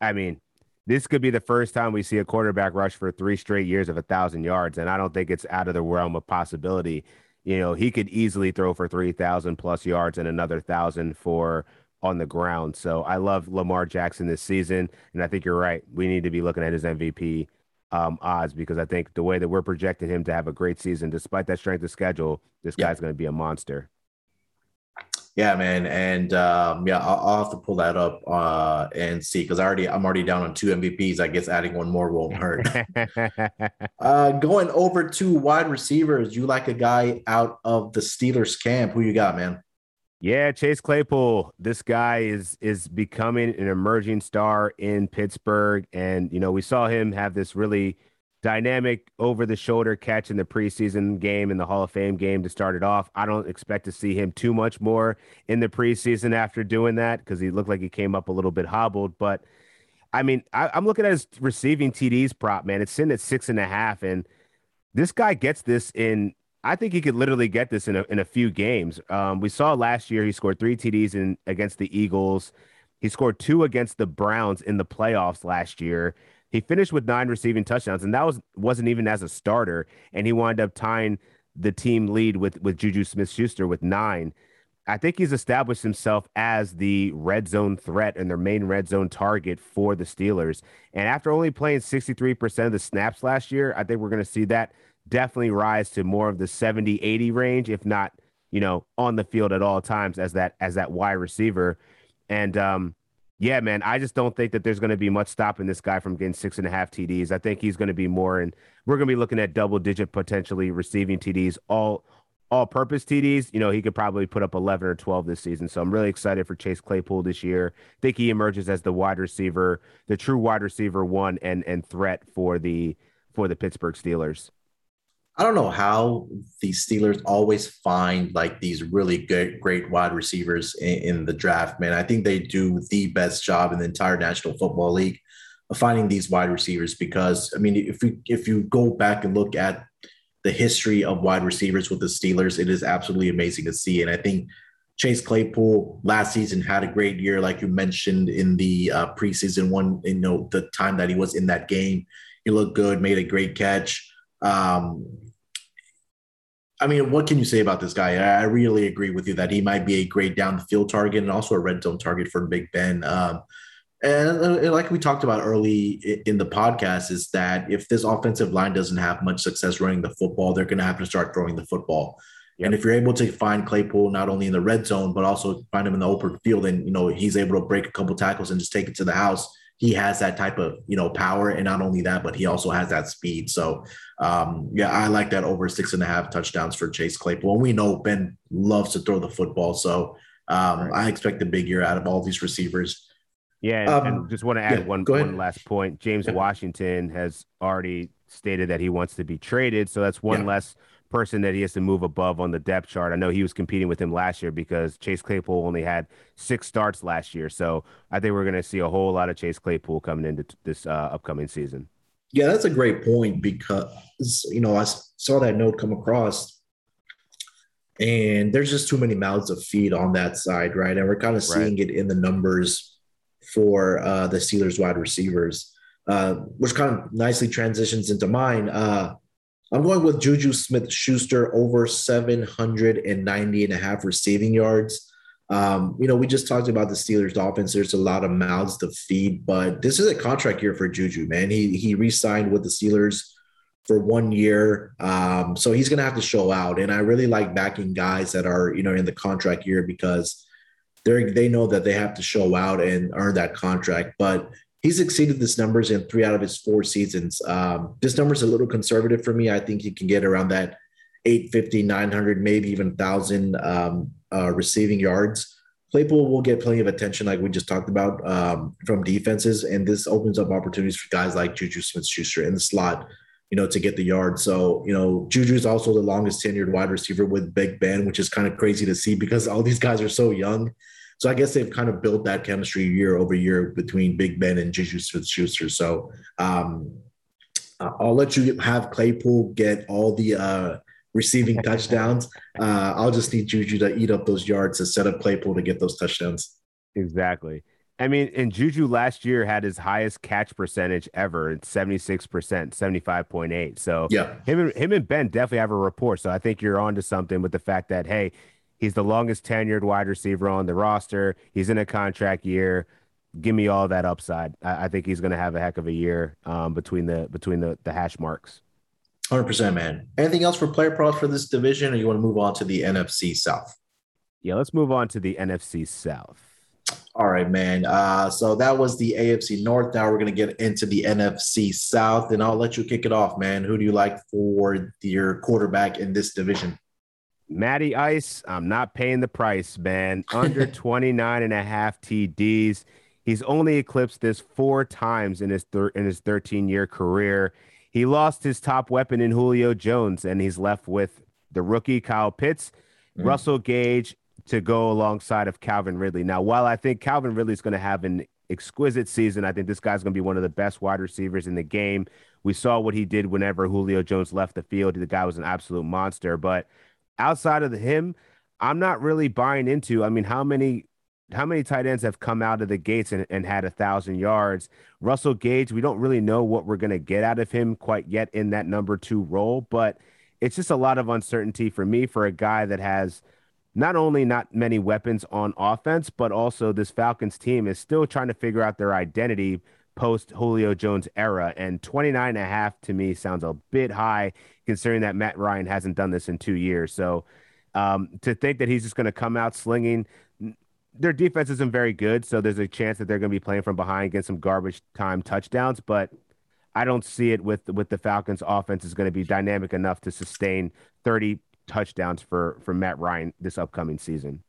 I mean, this could be the first time we see a quarterback rush for three straight years of a thousand yards. And I don't think it's out of the realm of possibility you know, he could easily throw for 3,000 plus yards and another thousand for on the ground. So I love Lamar Jackson this season. And I think you're right. We need to be looking at his MVP um, odds because I think the way that we're projecting him to have a great season, despite that strength of schedule, this yeah. guy's going to be a monster. Yeah, man, and um, yeah, I'll, I'll, have to pull that up uh, and see because I already I'm already down on two MVPs. I guess adding one more won't hurt. [laughs] uh, going over to wide receivers, you like a guy out of the Steelers camp? Who you got, man? Yeah, Chase Claypool. This guy is is becoming an emerging star in Pittsburgh, and you know we saw him have this really dynamic over the shoulder catch in the preseason game and the Hall of Fame game to start it off. I don't expect to see him too much more in the preseason after doing that because he looked like he came up a little bit hobbled. But I mean, I, am looking at his receiving TDs prop, man. It's sitting at six and a half, and this guy gets this in. I think he could literally get this in a in a few games. Um, we saw last year he scored three TDs in against the Eagles. He scored two against the Browns in the playoffs last year. He finished with nine receiving touchdowns, and that was wasn't even as a starter. And he wound up tying the team lead with with Juju Smith Schuster with nine. I think he's established himself as the red zone threat and their main red zone target for the Steelers. And after only playing 63% of the snaps last year, I think we're going to see that definitely rise to more of the 70, 80 range, if not, you know, on the field at all times as that as that wide receiver. And um, yeah, man, I just don't think that there's going to be much stopping this guy from getting six and a half TDs. I think he's going to be more, and we're going to be looking at double digit potentially receiving TDs, all all purpose TDs. You know, he could probably put up 11 or 12 this season. So I'm really excited for Chase Claypool this year. I think he emerges as the wide receiver, the true wide receiver one and and threat for the for the Pittsburgh Steelers. I don't know how the Steelers always find like these really good, great wide receivers in, in, the draft, man. I think they do the best job in the entire National Football League of finding these wide receivers because, I mean, if you if you go back and look at the history of wide receivers with the Steelers, it is absolutely amazing to see. And I think Chase Claypool last season had a great year, like you mentioned in the uh, preseason one. You know, the time that he was in that game, he looked good, made a great catch. Um, I mean, what can you say about this guy? I really agree with you that he might be a great down the field target and also a red zone target for Big Ben. Um, and, and, like we talked about early in the podcast, is that if this offensive line doesn't have much success running the football, they're going to have to start throwing the football. Yep. And if you're able to find Claypool not only in the red zone but also find him in the open field, and you know he's able to break a couple tackles and just take it to the house, he has that type of you know power, and not only that, but he also has that speed. So um, yeah, I like that over six and a half touchdowns for Chase Claypool. And we know Ben loves to throw the football, so um, I expect a big year out of all these receivers. Yeah, and, um, and just want to add yeah, one one last point. James yeah. Washington has already stated that he wants to be traded, so that's one yeah. less person that he has to move above on the depth chart. I know he was competing with him last year because Chase Claypool only had six starts last year. So I think we're going to see a whole lot of Chase Claypool coming into this uh, upcoming season. Yeah, that's a great point because, you know, I saw that note come across and there's just too many mouths of feed on that side, right? And we're kind of seeing right. it in the numbers for uh, the Steelers wide receivers, uh, which kind of nicely transitions into mine. Uh, I'm going with Juju Smith Schuster over 790 and a half receiving yards. Um, you know, we just talked about the Steelers offense. There's a lot of mouths to feed, but this is a contract year for Juju, man. He he re-signed with the Steelers for one year. Um, so he's gonna have to show out. And I really like backing guys that are, you know, in the contract year because they're they know that they have to show out and earn that contract. But he's exceeded this numbers in three out of his four seasons. Um, this number is a little conservative for me. I think he can get around that 850, 900, maybe even 1,000 um, uh, receiving yards. Claypool will get plenty of attention, like we just talked about, um, from defenses, and this opens up opportunities for guys like Juju Smith-Schuster in the slot, you know, to get the yard. So, you know, Juju is also the longest tenured wide receiver with Big Ben, which is kind of crazy to see because all these guys are so young. So I guess they've kind of built that chemistry year over year between Big Ben and Juju Smith-Schuster. So um, I'll let you have Claypool get all the uh, receiving touchdowns. [laughs] Uh, I'll just need Juju to eat up those yards to set up Claypool to get those touchdowns. Exactly. I mean, and Juju last year had his highest catch percentage ever at 76%, 75.8. So yeah, him and him and Ben definitely have a rapport. So I think you're on to something with the fact that, hey, He's the longest tenured wide receiver on the roster. He's in a contract year. Give me all that upside. I, I think he's going to have a heck of a year um, between the between the the hash marks. Hundred percent, man. Anything else for player props for this division, or you want to move on to the NFC South? Yeah, let's move on to the NFC South. All right, man. Uh, so that was the AFC North. Now we're going to get into the NFC South, and I'll let you kick it off, man. Who do you like for your quarterback in this division? Matty Ice, I'm not paying the price, man. Under [laughs] 29 and a half TDs. He's only eclipsed this four times in his thir- in his 13 year career. He lost his top weapon in Julio Jones, and he's left with the rookie Kyle Pitts, mm. Russell Gage to go alongside of Calvin Ridley. Now, while I think Calvin Ridley is going to have an exquisite season. I think this guy's going to be one of the best wide receivers in the game. We saw what he did whenever Julio Jones left the field. The guy was an absolute monster. But outside of the, him, I'm not really buying into. I mean, how many how many tight ends have come out of the gates and, and had a thousand yards? Russell Gage, we don't really know what we're to get out of him quite yet in that number two role, but it's just a lot of uncertainty for me for a guy that has not only not many weapons on offense, but also this Falcons team is still trying to figure out their identity post Julio Jones era. And 29 and a half to me sounds a bit high considering that Matt Ryan hasn't done this in two years. So um, to think that he's just going to come out slinging, their defense isn't very good. So there's a chance that they're going to be playing from behind, get some garbage time touchdowns. But I don't see it with with the Falcons offense is going to be dynamic enough to sustain 30 touchdowns for for Matt Ryan this upcoming season.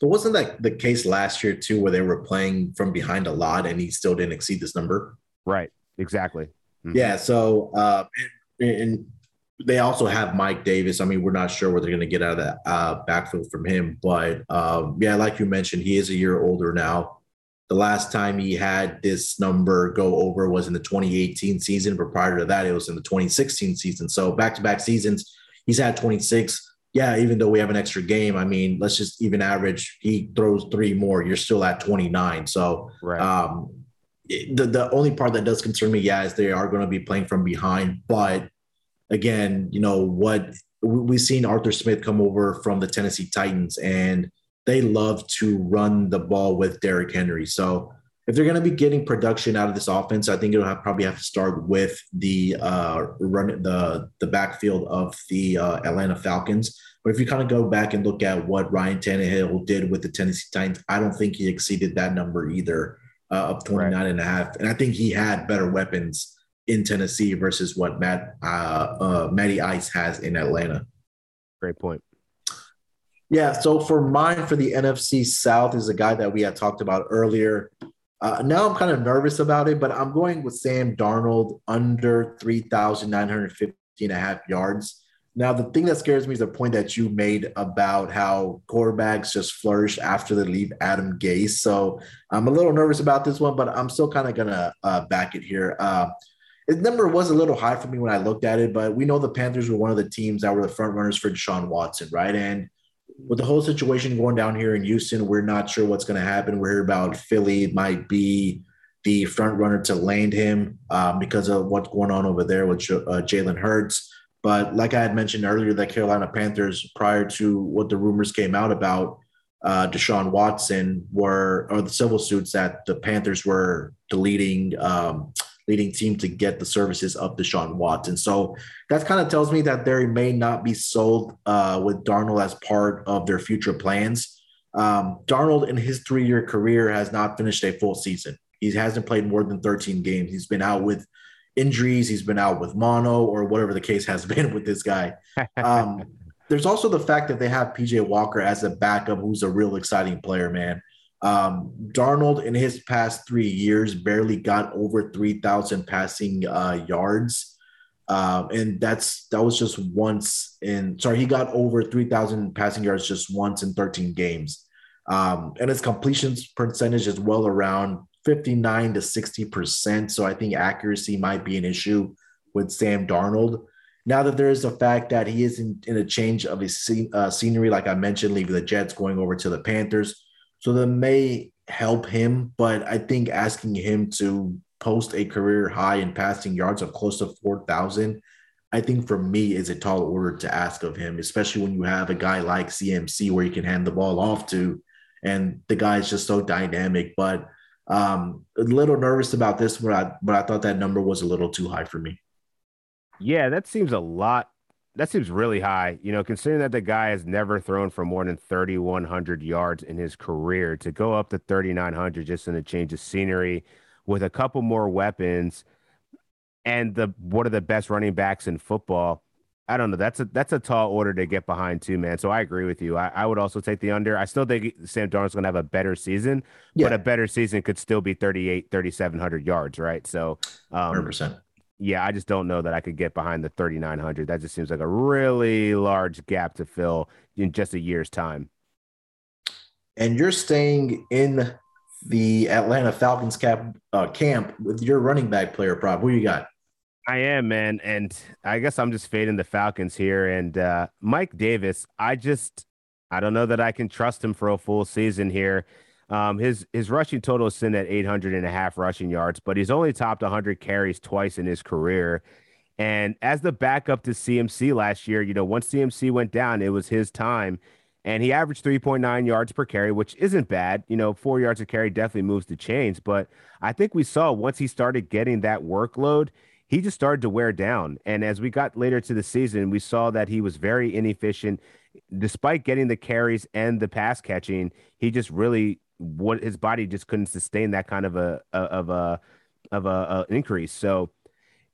But wasn't that the case last year too, where they were playing from behind a lot and he still didn't exceed this number? Right. Exactly. Mm-hmm. Yeah. So, uh, and, and, they also have Mike Davis. I mean, we're not sure what they're going to get out of that uh, backfield from him, but um, yeah, like you mentioned, he is a year older now. The last time he had this number go over was in the 2018 season, but prior to that, it was in the 2016 season. So back to back seasons, he's had 26 yeah, even though we have an extra game, I mean, let's just even average. He throws three more, you're still at 29. So, right. um, the the only part that does concern me, yeah, is they are going to be playing from behind. But again, you know what we've seen Arthur Smith come over from the Tennessee Titans, and they love to run the ball with Derrick Henry. So if they're going to be getting production out of this offense, I think it'll have, probably have to start with the uh, run the the backfield of the uh, Atlanta Falcons. But if you kind of go back and look at what Ryan Tannehill did with the Tennessee Titans, I don't think he exceeded that number either uh, of 29 right. and a half. And I think he had better weapons in Tennessee versus what Matt uh, uh, Matty Ice has in Atlanta. Great point. Yeah. So for mine, for the NFC South, is a guy that we had talked about earlier. Uh, now I'm kind of nervous about it, but I'm going with Sam Darnold under 3,950 and a half yards. Now, the thing that scares me is the point that you made about how quarterbacks just flourish after they leave Adam Gase. So I'm a little nervous about this one, but I'm still kind of going to uh, back it here. Uh, his number was a little high for me when I looked at it, but we know the Panthers were one of the teams that were the front runners for Deshaun Watson, right? And with the whole situation going down here in Houston, we're not sure what's going to happen. We're here about Philly might be the front runner to land him um, because of what's going on over there with uh, Jalen Hurts. But like I had mentioned earlier, the Carolina Panthers, prior to what the rumors came out about uh, Deshaun Watson, were or the civil suits that the Panthers were deleting um, leading team to get the services of Deshaun Watson. So that kind of tells me that they may not be sold uh, with Darnold as part of their future plans. Um, Darnold, in his three year career, has not finished a full season. He hasn't played more than 13 games. He's been out with injuries, he's been out with mono, or whatever the case has [laughs] been with this guy. Um, [laughs] there's also the fact that they have PJ Walker as a backup, who's a real exciting player, man. Um, Darnold in his past three years barely got over 3,000 passing uh, yards. Um, and that's that was just once in sorry, he got over 3,000 passing yards just once in 13 games. Um, and his completions percentage is well around 59 to 60%. So I think accuracy might be an issue with Sam Darnold. Now that there is the fact that he is in, in a change of his uh, scenery, like I mentioned, leaving the Jets, going over to the Panthers so that may help him, but I think asking him to post a career high in passing yards of close to 4,000, I think for me is a tall order to ask of him, especially when you have a guy like CMC where you can hand the ball off to, and the guy is just so dynamic. But um, a little nervous about this, but I, but I thought that number was a little too high for me. Yeah, that seems a lot that seems really high. You know, considering that the guy has never thrown for more than 3,100 yards in his career, to go up to 3,900 just in a change of scenery with a couple more weapons and the one of the best running backs in football. I don't know. That's a that's a tall order to get behind too, man. So I agree with you. I, I would also take the under. I still think Sam Darnold's going to have a better season, yeah. but a better season could still be 38, 3,700 yards, right? So, um, 100% yeah, I just don't know that I could get behind the 3,900. That just seems like a really large gap to fill in just a year's time. And you're staying in the Atlanta Falcons cap, uh, camp with your running back player prop. Who you got? I am, man. And I guess I'm just fading the Falcons here. And uh, Mike Davis, I just, I don't know that I can trust him for a full season here. Um, his his rushing total is sitting at 800 and a half rushing yards, but he's only topped 100 carries twice in his career. And as the backup to CMC last year, you know, once CMC went down, it was his time and he averaged 3.9 yards per carry, which isn't bad. You know, four yards a carry definitely moves the chains. But I think we saw once he started getting that workload, he just started to wear down. And as we got later to the season, we saw that he was very inefficient. Despite getting the carries and the pass catching, he just really what his body just couldn't sustain that kind of a of a of a, a increase. So,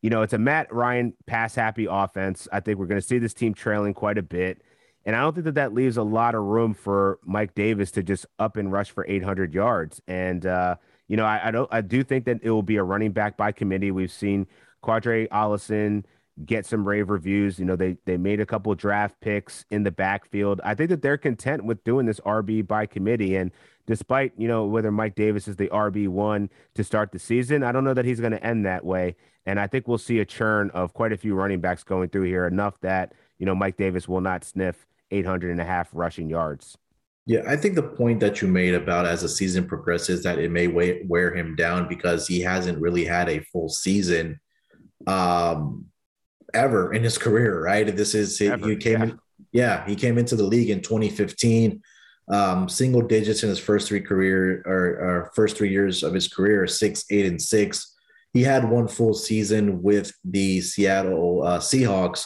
you know, it's a Matt Ryan pass happy offense. I think we're going to see this team trailing quite a bit. And I don't think that that leaves a lot of room for Mike Davis to just up and rush for 800 yards. And, uh, you know, I, I, don't, I do think that it will be a running back by committee. We've seen Qadree Ollison get some rave reviews. You know, they they made a couple draft picks in the backfield. I think that they're content with doing this RB by committee. And despite, you know, whether Mike Davis is the RB one to start the season, I don't know that he's going to end that way. And I think we'll see a churn of quite a few running backs going through here, enough that, you know, Mike Davis will not sniff 800 and a half rushing yards. Yeah, I think the point that you made about as the season progresses that it may weigh, wear him down because he hasn't really had a full season um, ever in his career, right? This is ever, he came yeah. in, yeah, he came into the league in 2015, um, single digits in his first three career or, or first three years of his career, six, eight, and six. He had one full season with the Seattle uh, Seahawks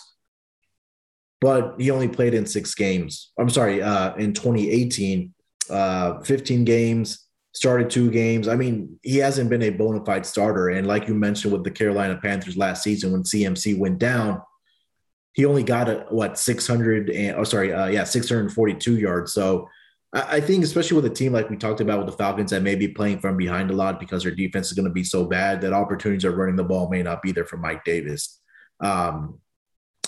but he only played in six games. I'm sorry, uh, in 2018, uh, 15 games, started two games. I mean, he hasn't been a bona fide starter. And like you mentioned with the Carolina Panthers last season, when CMC went down, he only got a what 600 and oh sorry, uh, yeah, 642 yards. So I, I think, especially with a team like we talked about with the Falcons that may be playing from behind a lot because their defense is going to be so bad that opportunities of running the ball may not be there for Mike Davis. Um,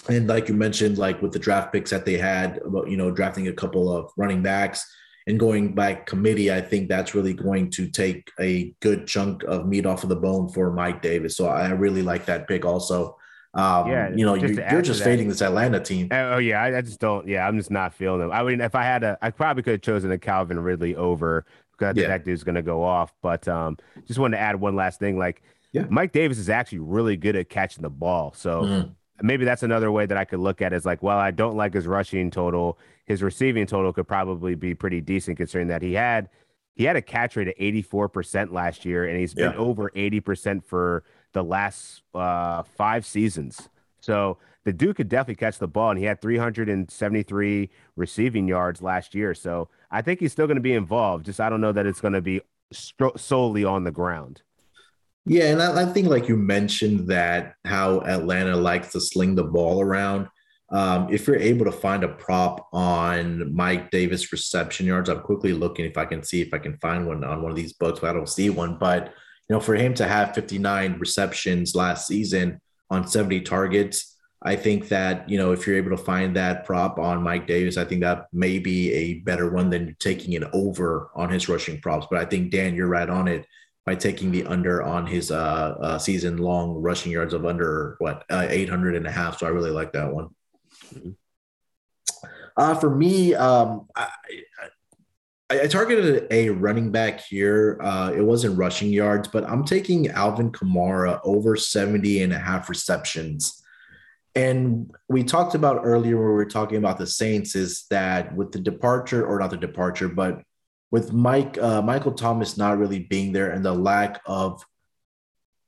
and like you mentioned, like with the draft picks that they had, about you know drafting a couple of running backs and going by committee, I think that's really going to take a good chunk of meat off of the bone for Mike Davis. So I really like that pick also. Um, yeah, you know, just you're, you're just fading this Atlanta team. Oh yeah, I, I, just don't. Yeah, I'm just not feeling them. I mean, if I had a, I probably could have chosen a Calvin Ridley over because yeah. that dude's going to go off. But um, just wanted to add one last thing. Like, yeah. Mike Davis is actually really good at catching the ball. So. Mm maybe that's another way that I could look at it is like, well, I don't like his rushing total. His receiving total could probably be pretty decent considering that he had he had a catch rate of 84% last year and he's been yeah. over 80% for the last uh, five seasons. So the dude could definitely catch the ball and he had 373 receiving yards last year. So I think he's still going to be involved. Just I don't know that it's going to be solely on the ground. Yeah, and I, I, think like you mentioned that how Atlanta likes to sling the ball around. Um, if you're able to find a prop on Mike Davis reception yards, I'm quickly looking if I can see if I can find one on one of these books, but I don't see one. But you know, for him to have 59 receptions last season on 70 targets, I think that you know if you're able to find that prop on Mike Davis, I think that may be a better one than taking it over on his rushing props. But I think Dan, you're right on it by taking the under on his uh, uh, season long rushing yards of under what uh, 800 and a half. So I really like that one. Uh, for me, um, I, I, I, targeted a running back here. Uh, it wasn't rushing yards, but I'm taking Alvin Kamara over 70 and a half receptions. And we talked about earlier when we were talking about the Saints is that with the departure, or not the departure, but with Mike uh, Michael Thomas not really being there and the lack of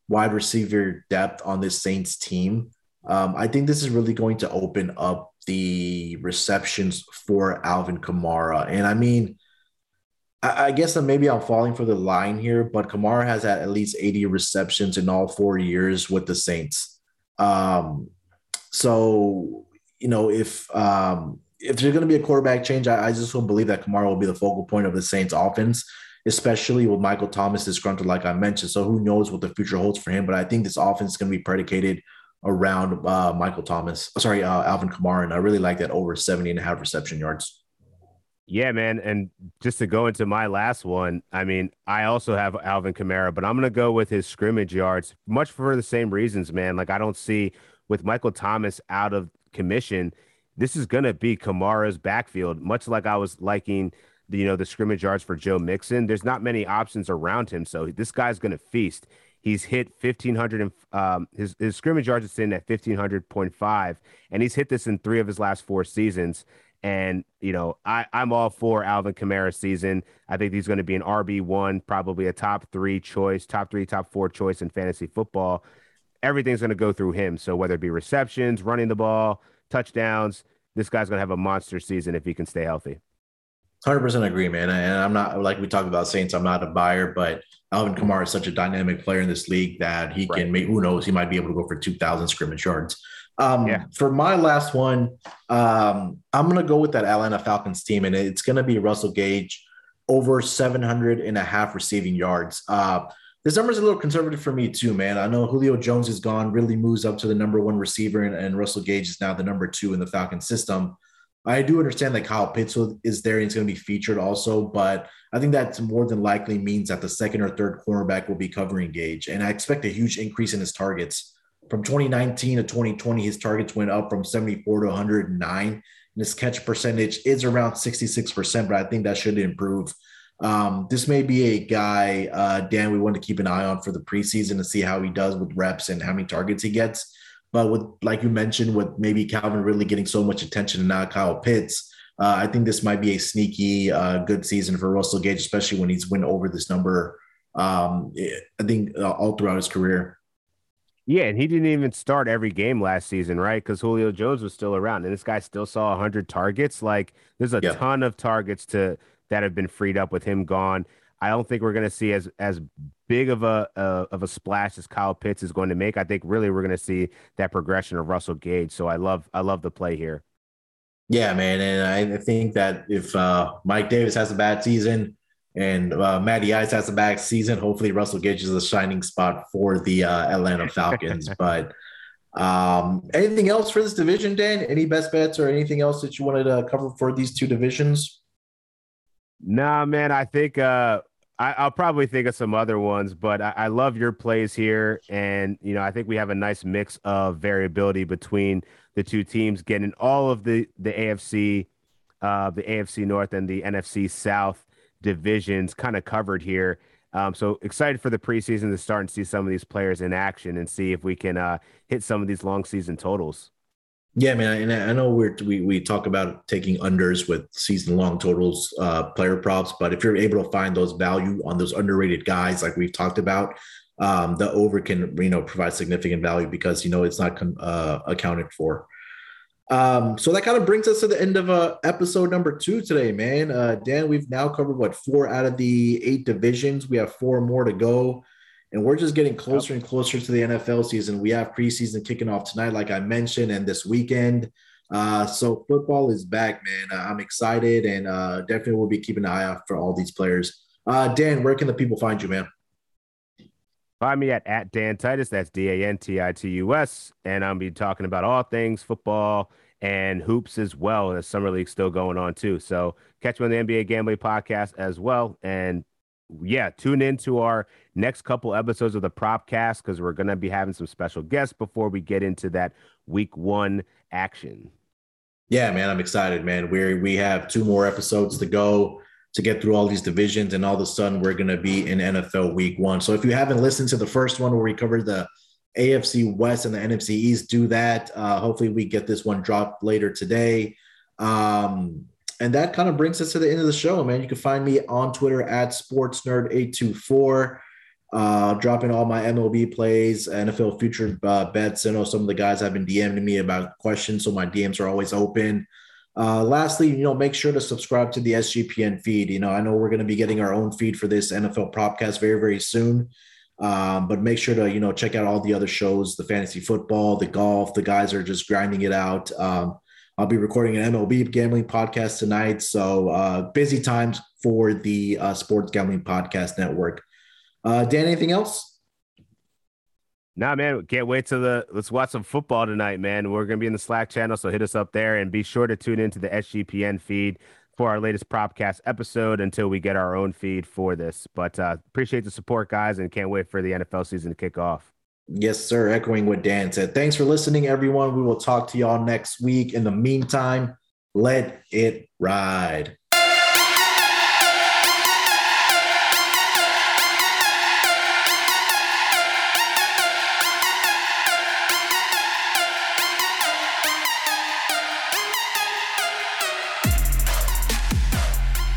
wide receiver depth on this Saints team, um, I think this is really going to open up the receptions for Alvin Kamara. And I mean, I, I guess that maybe I'm falling for the line here, but Kamara has had at least 80 receptions in all four years with the Saints. Um, so you know, if um, if there's going to be a quarterback change, I, I, just don't believe that Kamara will be the focal point of the Saints offense, especially with Michael Thomas disgruntled, like I mentioned. So who knows what the future holds for him? But I think this offense is going to be predicated around uh, Michael Thomas, sorry, uh, Alvin Kamara. And I really like that over 70 and a half reception yards. Yeah, man. And just to go into my last one, I mean, I also have Alvin Kamara, but I'm going to go with his scrimmage yards, much for the same reasons, man. Like, I don't see with Michael Thomas out of commission, this is going to be Kamara's backfield, much like I was liking you know, the scrimmage yards for Joe Mixon. There's not many options around him. So this guy's going to feast. He's hit 1500 and um, his, his scrimmage yards is sitting at 1500.5, and he's hit this in three of his last four seasons. And, you know, I, I'm all for Alvin Kamara's season. I think he's going to be an RB1, probably a top three choice, top three, top four choice in fantasy football. Everything's going to go through him. So whether it be receptions, running the ball, touchdowns, this guy's going to have a monster season if he can stay healthy. 100% agree, man. And I'm not, like we talked about Saints, I'm not a buyer, but Alvin Kamara is such a dynamic player in this league that he right. can make, who knows, he might be able to go for 2,000 scrimmage yards. Um, yeah. For my last one, um, I'm going to go with that Atlanta Falcons team, and it's going to be Russell Gage over 700 and a half receiving yards. Uh, this number is a little conservative for me too, man. I know Julio Jones is gone, Ridley moves up to the number one receiver, and, and Russell Gage is now the number two in the Falcon system. I do understand that Kyle Pitts is there and he's going to be featured also, but I think that more than likely means that the second or third cornerback will be covering Gage. And I expect a huge increase in his targets. From 2019 to 2020, his targets went up from 74 to 109. And his catch percentage is around 66%, but I think that should improve. Um, this may be a guy, uh, Dan, we want to keep an eye on for the preseason to see how he does with reps and how many targets he gets. But with, like you mentioned, with maybe Calvin Ridley getting so much attention and not Kyle Pitts, uh, I think this might be a sneaky uh, good season for Russell Gage, especially when he's went over this number. Um, I think uh, all throughout his career. Yeah, and he didn't even start every game last season, right? Because Julio Jones was still around, and this guy still saw 100 targets. Like, there's a yeah. ton of targets to that have been freed up with him gone. I don't think we're going to see as as big of a uh, of a splash as Kyle Pitts is going to make. I think really we're going to see that progression of Russell Gage. So I love I love the play here. Yeah, man, and I think that if uh, Mike Davis has a bad season and uh, Matty Ice has a bad season, hopefully Russell Gage is a shining spot for the uh, Atlanta Falcons. [laughs] but um, anything else for this division, Dan? Any best bets or anything else that you wanted to cover for these two divisions? Nah, man, I think uh, I, will probably think of some other ones, but I, I, love your plays here, and you know I think we have a nice mix of variability between the two teams, getting all of the the AFC, uh, the AFC North and the NFC South divisions kind of covered here. Um, so excited for the preseason to start and see some of these players in action and see if we can uh, hit some of these long season totals. Yeah, man, and I know we're we we talk about taking unders with season long totals, uh, player props, but if you're able to find those value on those underrated guys, like we've talked about, um, the over can you know provide significant value because you know it's not uh, accounted for. Um, so that kind of brings us to the end of uh, episode number two today, man. Uh, Dan, we've now covered what four out of the eight divisions. We have four more to go. And we're just getting closer and closer to the NFL season. We have preseason kicking off tonight, like I mentioned, and this weekend. Uh, so football is back, man. Uh, I'm excited and uh, definitely will be keeping an eye out for all these players. Uh, Dan, where can the people find you, man? Find me at, at Dan Titus. That's D A N T I T U S. And I'll be talking about all things football and hoops as well. The summer league still going on too. So catch me on the NBA Gambling Podcast as well. And yeah, tune in to our next couple episodes of the Propcast because we're going to be having some special guests before we get into that week one action. Yeah, man, I'm excited, man. We we have two more episodes to go to get through all these divisions, and all of a sudden we're going to be in NFL Week One. So if you haven't listened to the first one where we covered the AFC West and the NFC East, do that. Uh, hopefully, we get this one dropped later today. Um, and that kind of brings us to the end of the show, man. You can find me on Twitter at SportsNerd824, uh, dropping all my MLB plays, NFL future uh, bets. I know some of the guys have been DMing me about questions, so my DMs are always open. Uh, lastly, you know, make sure to subscribe to the SGPN feed. You know, I know we're going to be getting our own feed for this NFL Propcast very, very soon. Um, but make sure to you know check out all the other shows, the fantasy football, the golf. The guys are just grinding it out. Um, I'll be recording an MLB gambling podcast tonight. So uh, busy times for the uh, Sports Gambling Podcast Network. Uh, Dan, anything else? Nah, man, can't wait to the let's watch some football tonight, man. We're gonna be in the Slack channel, so hit us up there and be sure to tune into the SGPN feed for our latest Propcast episode until we get our own feed for this. But uh, appreciate the support, guys, and can't wait for the NFL season to kick off. Yes, sir. Echoing what Dan said. Thanks for listening, everyone. We will talk to y'all next week. In the meantime, let it ride.